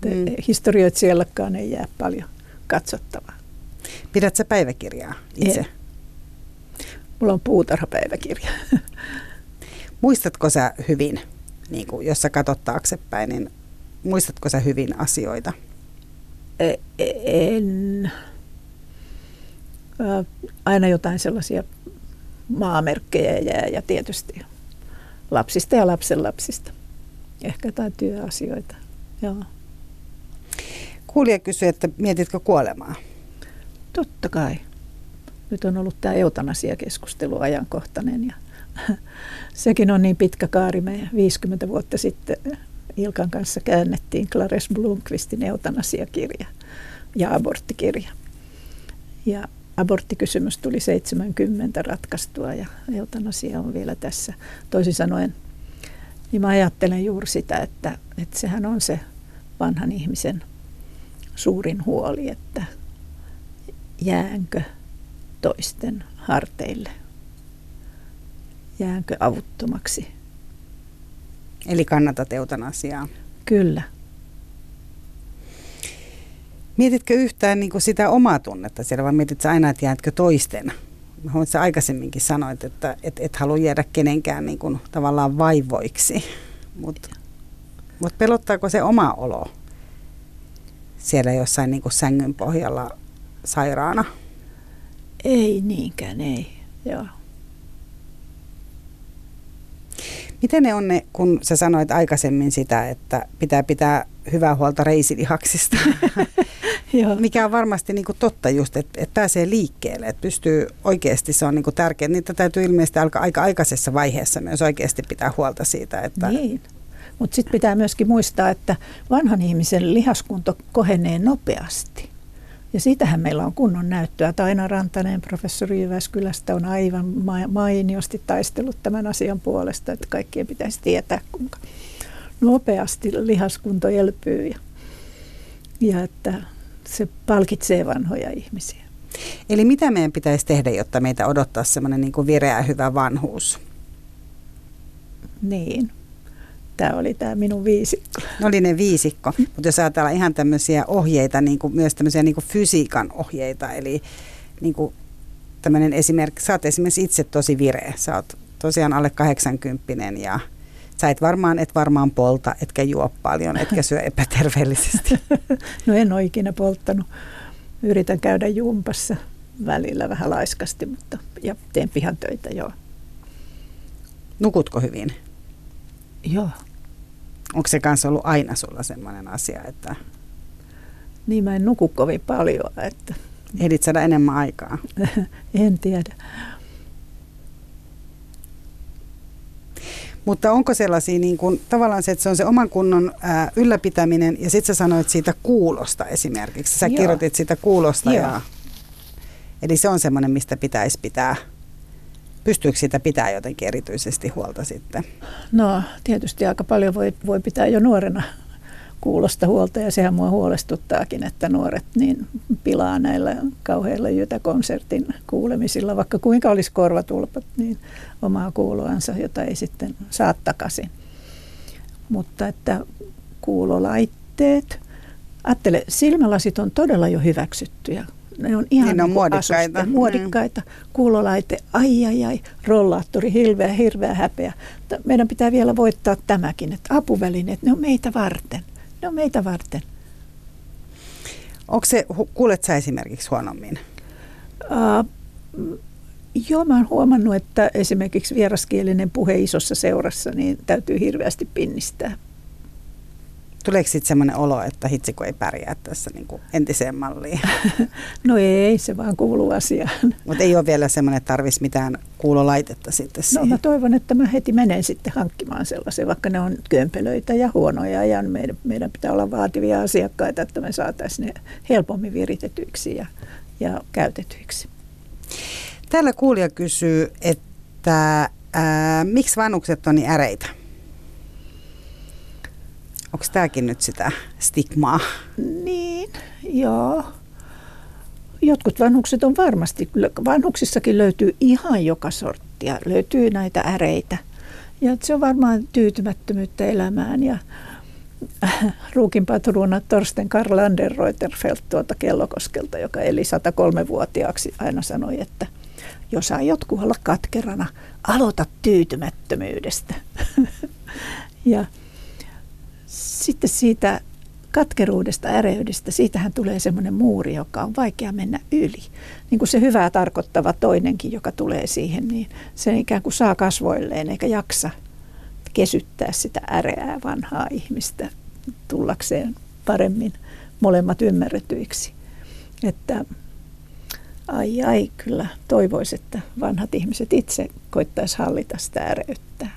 Mm. Historioitsijallekaan ei jää paljon katsottavaa. Pidätkö päiväkirjaa itse? En. Mulla on puutarhapäiväkirja. Muistatko sä hyvin, niin kuin jos sä katsot taaksepäin, niin muistatko sä hyvin asioita? E, e, en. Aina jotain sellaisia maamerkkejä jää ja tietysti lapsista ja lapsenlapsista. Ehkä jotain työasioita. Joo. Kuulija kysyi, että mietitkö kuolemaa? Totta kai. Nyt on ollut tämä eutanasiakeskustelu ajankohtainen ja sekin on niin pitkä kaari. Me 50 vuotta sitten Ilkan kanssa käännettiin Clares Blomqvistin eutanasiakirja ja aborttikirja. Ja aborttikysymys tuli 70 ratkaistua ja eutanasia on vielä tässä. Toisin sanoen, niin mä ajattelen juuri sitä, että, että sehän on se vanhan ihmisen suurin huoli, että jäänkö toisten harteille, jäänkö avuttomaksi. Eli kannatat eutanasiaa? Kyllä. Mietitkö yhtään niin kuin sitä omaa tunnetta siellä vai mietit aina, että jäätkö toisten? Mä huomasin, että aikaisemminkin sanoit, että et, et halua jäädä kenenkään niin kuin, tavallaan vaivoiksi. Mutta mut pelottaako se oma olo siellä jossain niin kuin sängyn pohjalla sairaana? Ei niinkään, ei. Joo. Miten ne on ne, kun sä sanoit aikaisemmin sitä, että pitää pitää hyvää huolta reisilihaksista, mikä on varmasti niin kuin totta just, että, että pääsee liikkeelle, että pystyy oikeasti, se on niin kuin tärkeää. Niitä täytyy ilmeisesti alkaa aika aikaisessa vaiheessa myös oikeasti pitää huolta siitä. Että niin. Mutta sitten pitää myöskin muistaa, että vanhan ihmisen lihaskunto kohenee nopeasti. Ja siitähän meillä on kunnon näyttöä. Taina Rantanen, professori Jyväskylästä, on aivan mainiosti taistellut tämän asian puolesta, että kaikkien pitäisi tietää, kuinka nopeasti lihaskunto elpyy ja, ja että se palkitsee vanhoja ihmisiä. Eli mitä meidän pitäisi tehdä, jotta meitä odottaa semmoinen niin vireä hyvä vanhuus? Niin. Tämä oli tämä minun viisikko. Ne oli ne viisikko, mutta jos ajatellaan ihan tämmöisiä ohjeita, niin kuin myös tämmöisiä niin kuin fysiikan ohjeita, eli niin kuin tämmöinen esimerkki, sä oot esimerkiksi itse tosi vireä, sä oot tosiaan alle 80 ja sä et varmaan, et varmaan polta, etkä juo paljon, etkä syö epäterveellisesti. No en ole ikinä polttanut. Yritän käydä jumpassa välillä vähän laiskasti, mutta ja teen pihan töitä, joo. Nukutko hyvin? Joo. Onko se kanssa ollut aina sulla semmoinen asia, että... Niin mä en nuku kovin paljon, että... Ehdit saada enemmän aikaa? en tiedä. Mutta onko sellaisia, niin kuin, tavallaan se, että se on se oman kunnon ää, ylläpitäminen ja sitten sä sanoit siitä kuulosta esimerkiksi. Sä Joo. kirjoitit siitä kuulosta. Joo. Ja, eli se on semmoinen, mistä pitäisi pitää Pystyykö sitä pitää jotenkin erityisesti huolta sitten? No tietysti aika paljon voi, voi pitää jo nuorena kuulosta huolta ja sehän mua huolestuttaakin, että nuoret niin pilaa näillä kauheilla jytäkonsertin kuulemisilla, vaikka kuinka olisi korvatulpat, niin omaa kuuloansa, jota ei sitten saa takaisin. Mutta että kuulolaitteet, ajattele, silmälasit on todella jo hyväksyttyjä ne on ihan niin on muodikkaita. Asuste, muodikkaita. Mm. Kuulolaite, ai ai ai, rollaattori, hirveä, hirveä häpeä. Meidän pitää vielä voittaa tämäkin, että apuvälineet, ne on meitä varten. Ne on meitä varten. Onko se, kuulet sä esimerkiksi huonommin? Uh, joo, mä oon huomannut, että esimerkiksi vieraskielinen puhe isossa seurassa, niin täytyy hirveästi pinnistää. Tuleeko sitten semmoinen olo, että hitsi kun ei pärjää tässä niin kuin entiseen malliin? No ei, se vaan kuuluu asiaan. Mutta ei ole vielä semmoinen, että tarvitsisi mitään kuulolaitetta sitten siihen. No mä toivon, että mä heti menen sitten hankkimaan sellaisen, vaikka ne on kömpelöitä ja huonoja ja meidän, meidän pitää olla vaativia asiakkaita, että me saataisiin ne helpommin viritetyiksi ja, ja käytetyiksi. Täällä kuulija kysyy, että ää, miksi vanhukset on niin äreitä? Onko tämäkin nyt sitä stigmaa? Niin, joo. Jotkut vanhukset on varmasti, vanhuksissakin löytyy ihan joka sorttia, löytyy näitä äreitä. Ja se on varmaan tyytymättömyyttä elämään ja äh, Ruukin patruuna Torsten Karl Reuterfeldt tuolta Kellokoskelta, joka eli 103-vuotiaaksi, aina sanoi, että jos aiot kuolla katkerana, aloita tyytymättömyydestä. ja sitten siitä katkeruudesta, äreydestä, siitähän tulee semmoinen muuri, joka on vaikea mennä yli. Niin kuin se hyvää tarkoittava toinenkin, joka tulee siihen, niin se ikään kuin saa kasvoilleen eikä jaksa kesyttää sitä äreää vanhaa ihmistä tullakseen paremmin, molemmat ymmärretyiksi. Että ai ai, kyllä toivoisi, että vanhat ihmiset itse koittaisi hallita sitä äreyttä.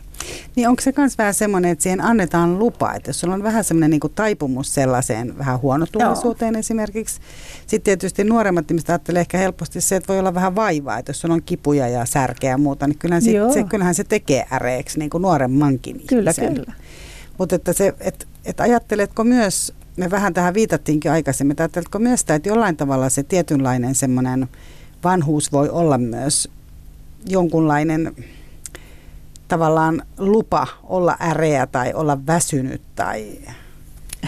Niin onko se myös vähän semmoinen, että siihen annetaan lupa, että jos sulla on vähän semmoinen niin taipumus sellaiseen vähän huonotuolisuuteen esimerkiksi. Sitten tietysti nuoremmat ihmiset ajattelee ehkä helposti se, että voi olla vähän vaivaa, että jos sulla on kipuja ja särkeä ja muuta, niin kyllähän, sit, se, kyllähän se tekee äreeksi niin kuin nuoremmankin Kyllä, ihmisen. kyllä. Mutta että, se, että, että ajatteletko myös, me vähän tähän viitattiinkin aikaisemmin, että ajatteletko myös sitä, että jollain tavalla se tietynlainen semmoinen vanhuus voi olla myös jonkunlainen tavallaan lupa olla äreä tai olla väsynyt tai...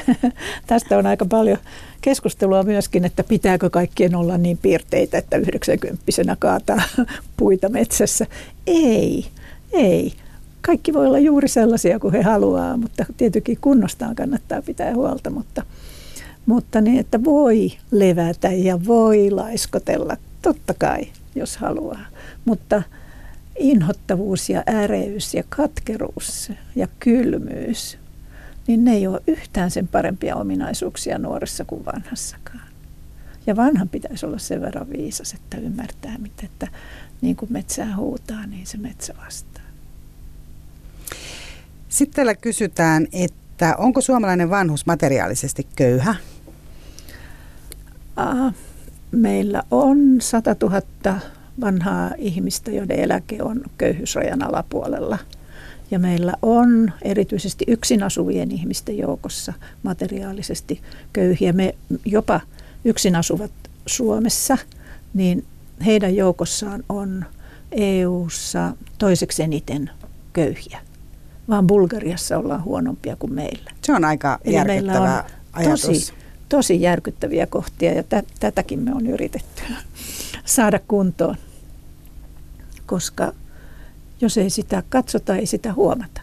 Tästä on aika paljon keskustelua myöskin, että pitääkö kaikkien olla niin piirteitä, että 90 kaataa puita metsässä. Ei, ei. Kaikki voi olla juuri sellaisia kuin he haluaa, mutta tietenkin kunnostaan kannattaa pitää huolta, mutta, mutta niin, että voi levätä ja voi laiskotella, totta kai, jos haluaa. Mutta inhottavuus ja äreys ja katkeruus ja kylmyys, niin ne ei ole yhtään sen parempia ominaisuuksia nuoressa kuin vanhassakaan. Ja vanhan pitäisi olla sen verran viisas, että ymmärtää, miten, että niin kuin metsää huutaa, niin se metsä vastaa. Sitten täällä kysytään, että onko suomalainen vanhus materiaalisesti köyhä? meillä on 100 000 vanhaa ihmistä, joiden eläke on köyhyysrajan alapuolella. Ja meillä on erityisesti yksin asuvien ihmisten joukossa materiaalisesti köyhiä. Me jopa yksin asuvat Suomessa, niin heidän joukossaan on EU-ssa toiseksi eniten köyhiä. Vaan Bulgariassa ollaan huonompia kuin meillä. Se on aika Eli järkyttävä meillä on ajatus. Tosi, tosi järkyttäviä kohtia ja tä, tätäkin me on yritetty saada kuntoon, koska jos ei sitä katsota, ei sitä huomata.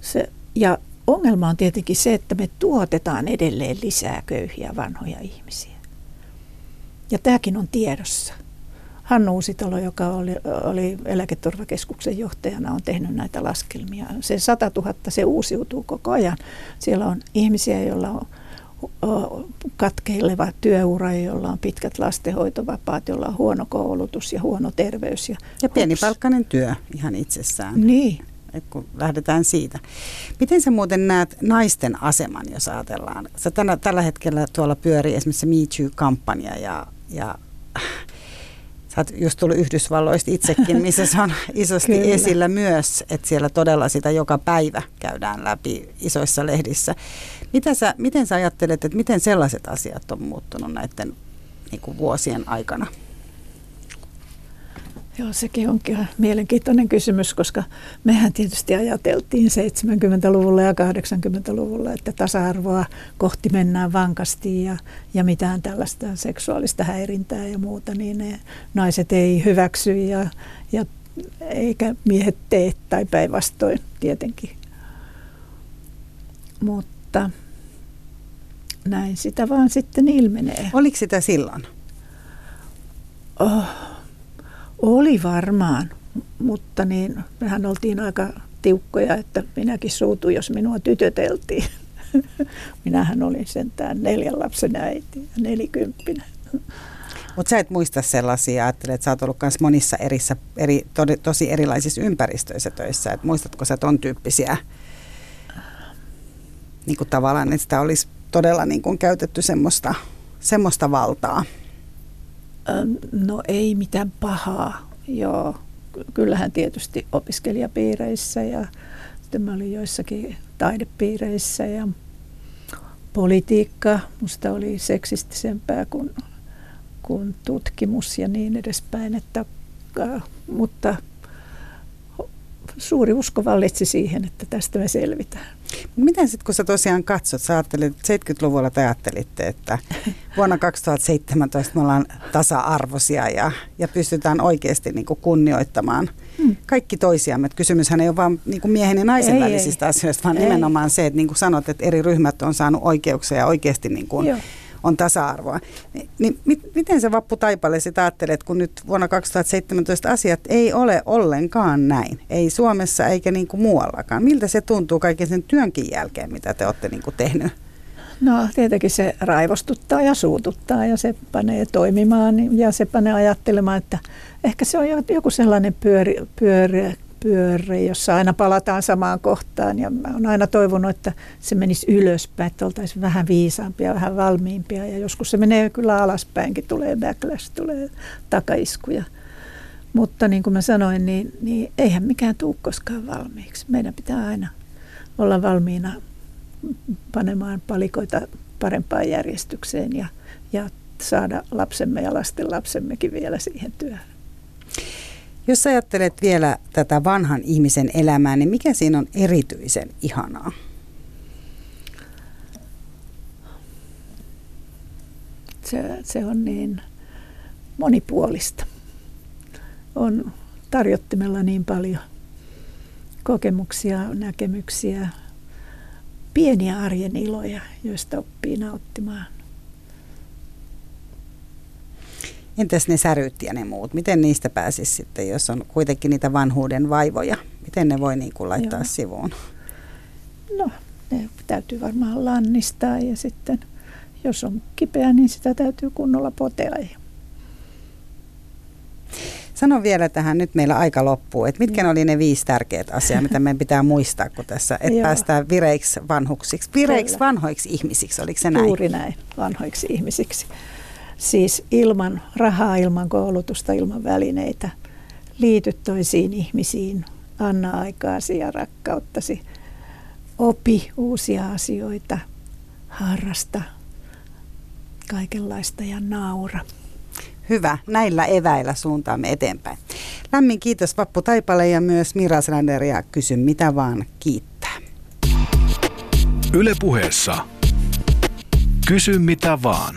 Se, ja ongelma on tietenkin se, että me tuotetaan edelleen lisää köyhiä vanhoja ihmisiä. Ja tämäkin on tiedossa. Hannu Uusitalo, joka oli, oli eläketurvakeskuksen johtajana, on tehnyt näitä laskelmia. Se 100 000, se uusiutuu koko ajan. Siellä on ihmisiä, joilla on katkeileva työura, jolla on pitkät lastenhoitovapaat, jolla on huono koulutus ja huono terveys. Ja, ja pienipalkkainen työ ihan itsessään. Niin. Et kun lähdetään siitä. Miten sä muuten näet naisten aseman, jos ajatellaan? Sä tänä, tällä hetkellä tuolla pyörii esimerkiksi Me Too-kampanja ja, ja Sä oot just tullut Yhdysvalloista itsekin, missä se on isosti esillä myös, että siellä todella sitä joka päivä käydään läpi isoissa lehdissä. Mitä sä, miten sä ajattelet, että miten sellaiset asiat on muuttunut näiden niin kuin vuosien aikana? Joo, sekin onkin mielenkiintoinen kysymys, koska mehän tietysti ajateltiin 70-luvulla ja 80-luvulla, että tasa-arvoa kohti mennään vankasti ja, ja mitään tällaista seksuaalista häirintää ja muuta, niin ne naiset ei hyväksy ja, ja eikä miehet tee tai päinvastoin tietenkin. Mutta näin sitä vaan sitten ilmenee. Oliko sitä silloin? Oh oli varmaan, mutta niin mehän oltiin aika tiukkoja, että minäkin suutuin, jos minua tytöteltiin. Minähän olin sentään neljän lapsen äiti ja nelikymppinen. Mutta sä et muista sellaisia, ajattelet, että sä oot ollut myös monissa erissä, eri, to, tosi erilaisissa ympäristöissä töissä. Et muistatko sä ton tyyppisiä niin kuin tavallaan, että sitä olisi todella niin kuin käytetty semmoista, semmoista valtaa? No ei mitään pahaa, joo. Kyllähän tietysti opiskelijapiireissä ja sitten mä olin joissakin taidepiireissä ja politiikka musta oli seksistisempää kuin, kuin tutkimus ja niin edespäin, että, mutta suuri usko vallitsi siihen, että tästä me selvitään. Miten sitten, kun sä tosiaan katsot, sä ajattelit, 70-luvulla te ajattelitte, että vuonna 2017 me ollaan tasa-arvoisia ja, ja pystytään oikeasti niin kuin kunnioittamaan hmm. kaikki toisiamme. Että kysymyshän ei ole vain niin kuin miehen ja naisen ei, välisistä ei. asioista, vaan ei. nimenomaan se, että niin kuin sanot, että eri ryhmät on saanut oikeuksia ja oikeasti niin kuin on tasa-arvoa. Niin mit, miten se Vappu Taipale sitä ajattelet, kun nyt vuonna 2017 asiat ei ole ollenkaan näin? Ei Suomessa eikä niin kuin muuallakaan. Miltä se tuntuu kaiken sen työnkin jälkeen, mitä te olette niin kuin tehnyt? No tietenkin se raivostuttaa ja suututtaa ja se panee toimimaan ja se panee ajattelemaan, että ehkä se on joku sellainen pyöri, pyöri, pyöri, jossa aina palataan samaan kohtaan ja mä oon aina toivonut, että se menisi ylöspäin, että oltaisiin vähän viisaampia, vähän valmiimpia ja joskus se menee kyllä alaspäinkin, tulee backlash, tulee takaiskuja. Mutta niin kuin mä sanoin, niin, niin eihän mikään tule koskaan valmiiksi. Meidän pitää aina olla valmiina panemaan palikoita parempaan järjestykseen ja, ja saada lapsemme ja lasten lapsemmekin vielä siihen työhön. Jos ajattelet vielä tätä vanhan ihmisen elämää, niin mikä siinä on erityisen ihanaa? Se, se on niin monipuolista. On tarjottimella niin paljon kokemuksia, näkemyksiä, pieniä arjen iloja, joista oppii nauttimaan. Entäs ne säryt ja ne muut? Miten niistä pääsisi sitten, jos on kuitenkin niitä vanhuuden vaivoja? Miten ne voi niin kuin laittaa Joo. sivuun? No, ne täytyy varmaan lannistaa ja sitten jos on kipeä, niin sitä täytyy kunnolla potella. Sano vielä tähän, nyt meillä aika loppuu, että mitkä ne oli ne viisi tärkeät asiaa, mitä meidän pitää muistaa, kun tässä, että päästään vireiksi vanhuksiksi, vireiksi vanhoiksi ihmisiksi, oliko se näin? Juuri näin, vanhoiksi ihmisiksi. Siis ilman rahaa, ilman koulutusta, ilman välineitä. Liity toisiin ihmisiin, anna aikaasi ja rakkauttasi. Opi uusia asioita, harrasta kaikenlaista ja naura. Hyvä, näillä eväillä suuntaamme eteenpäin. Lämmin kiitos Vappu Taipale ja myös Mira Selander ja kysy mitä vaan kiittää. Ylepuheessa Kysy mitä vaan.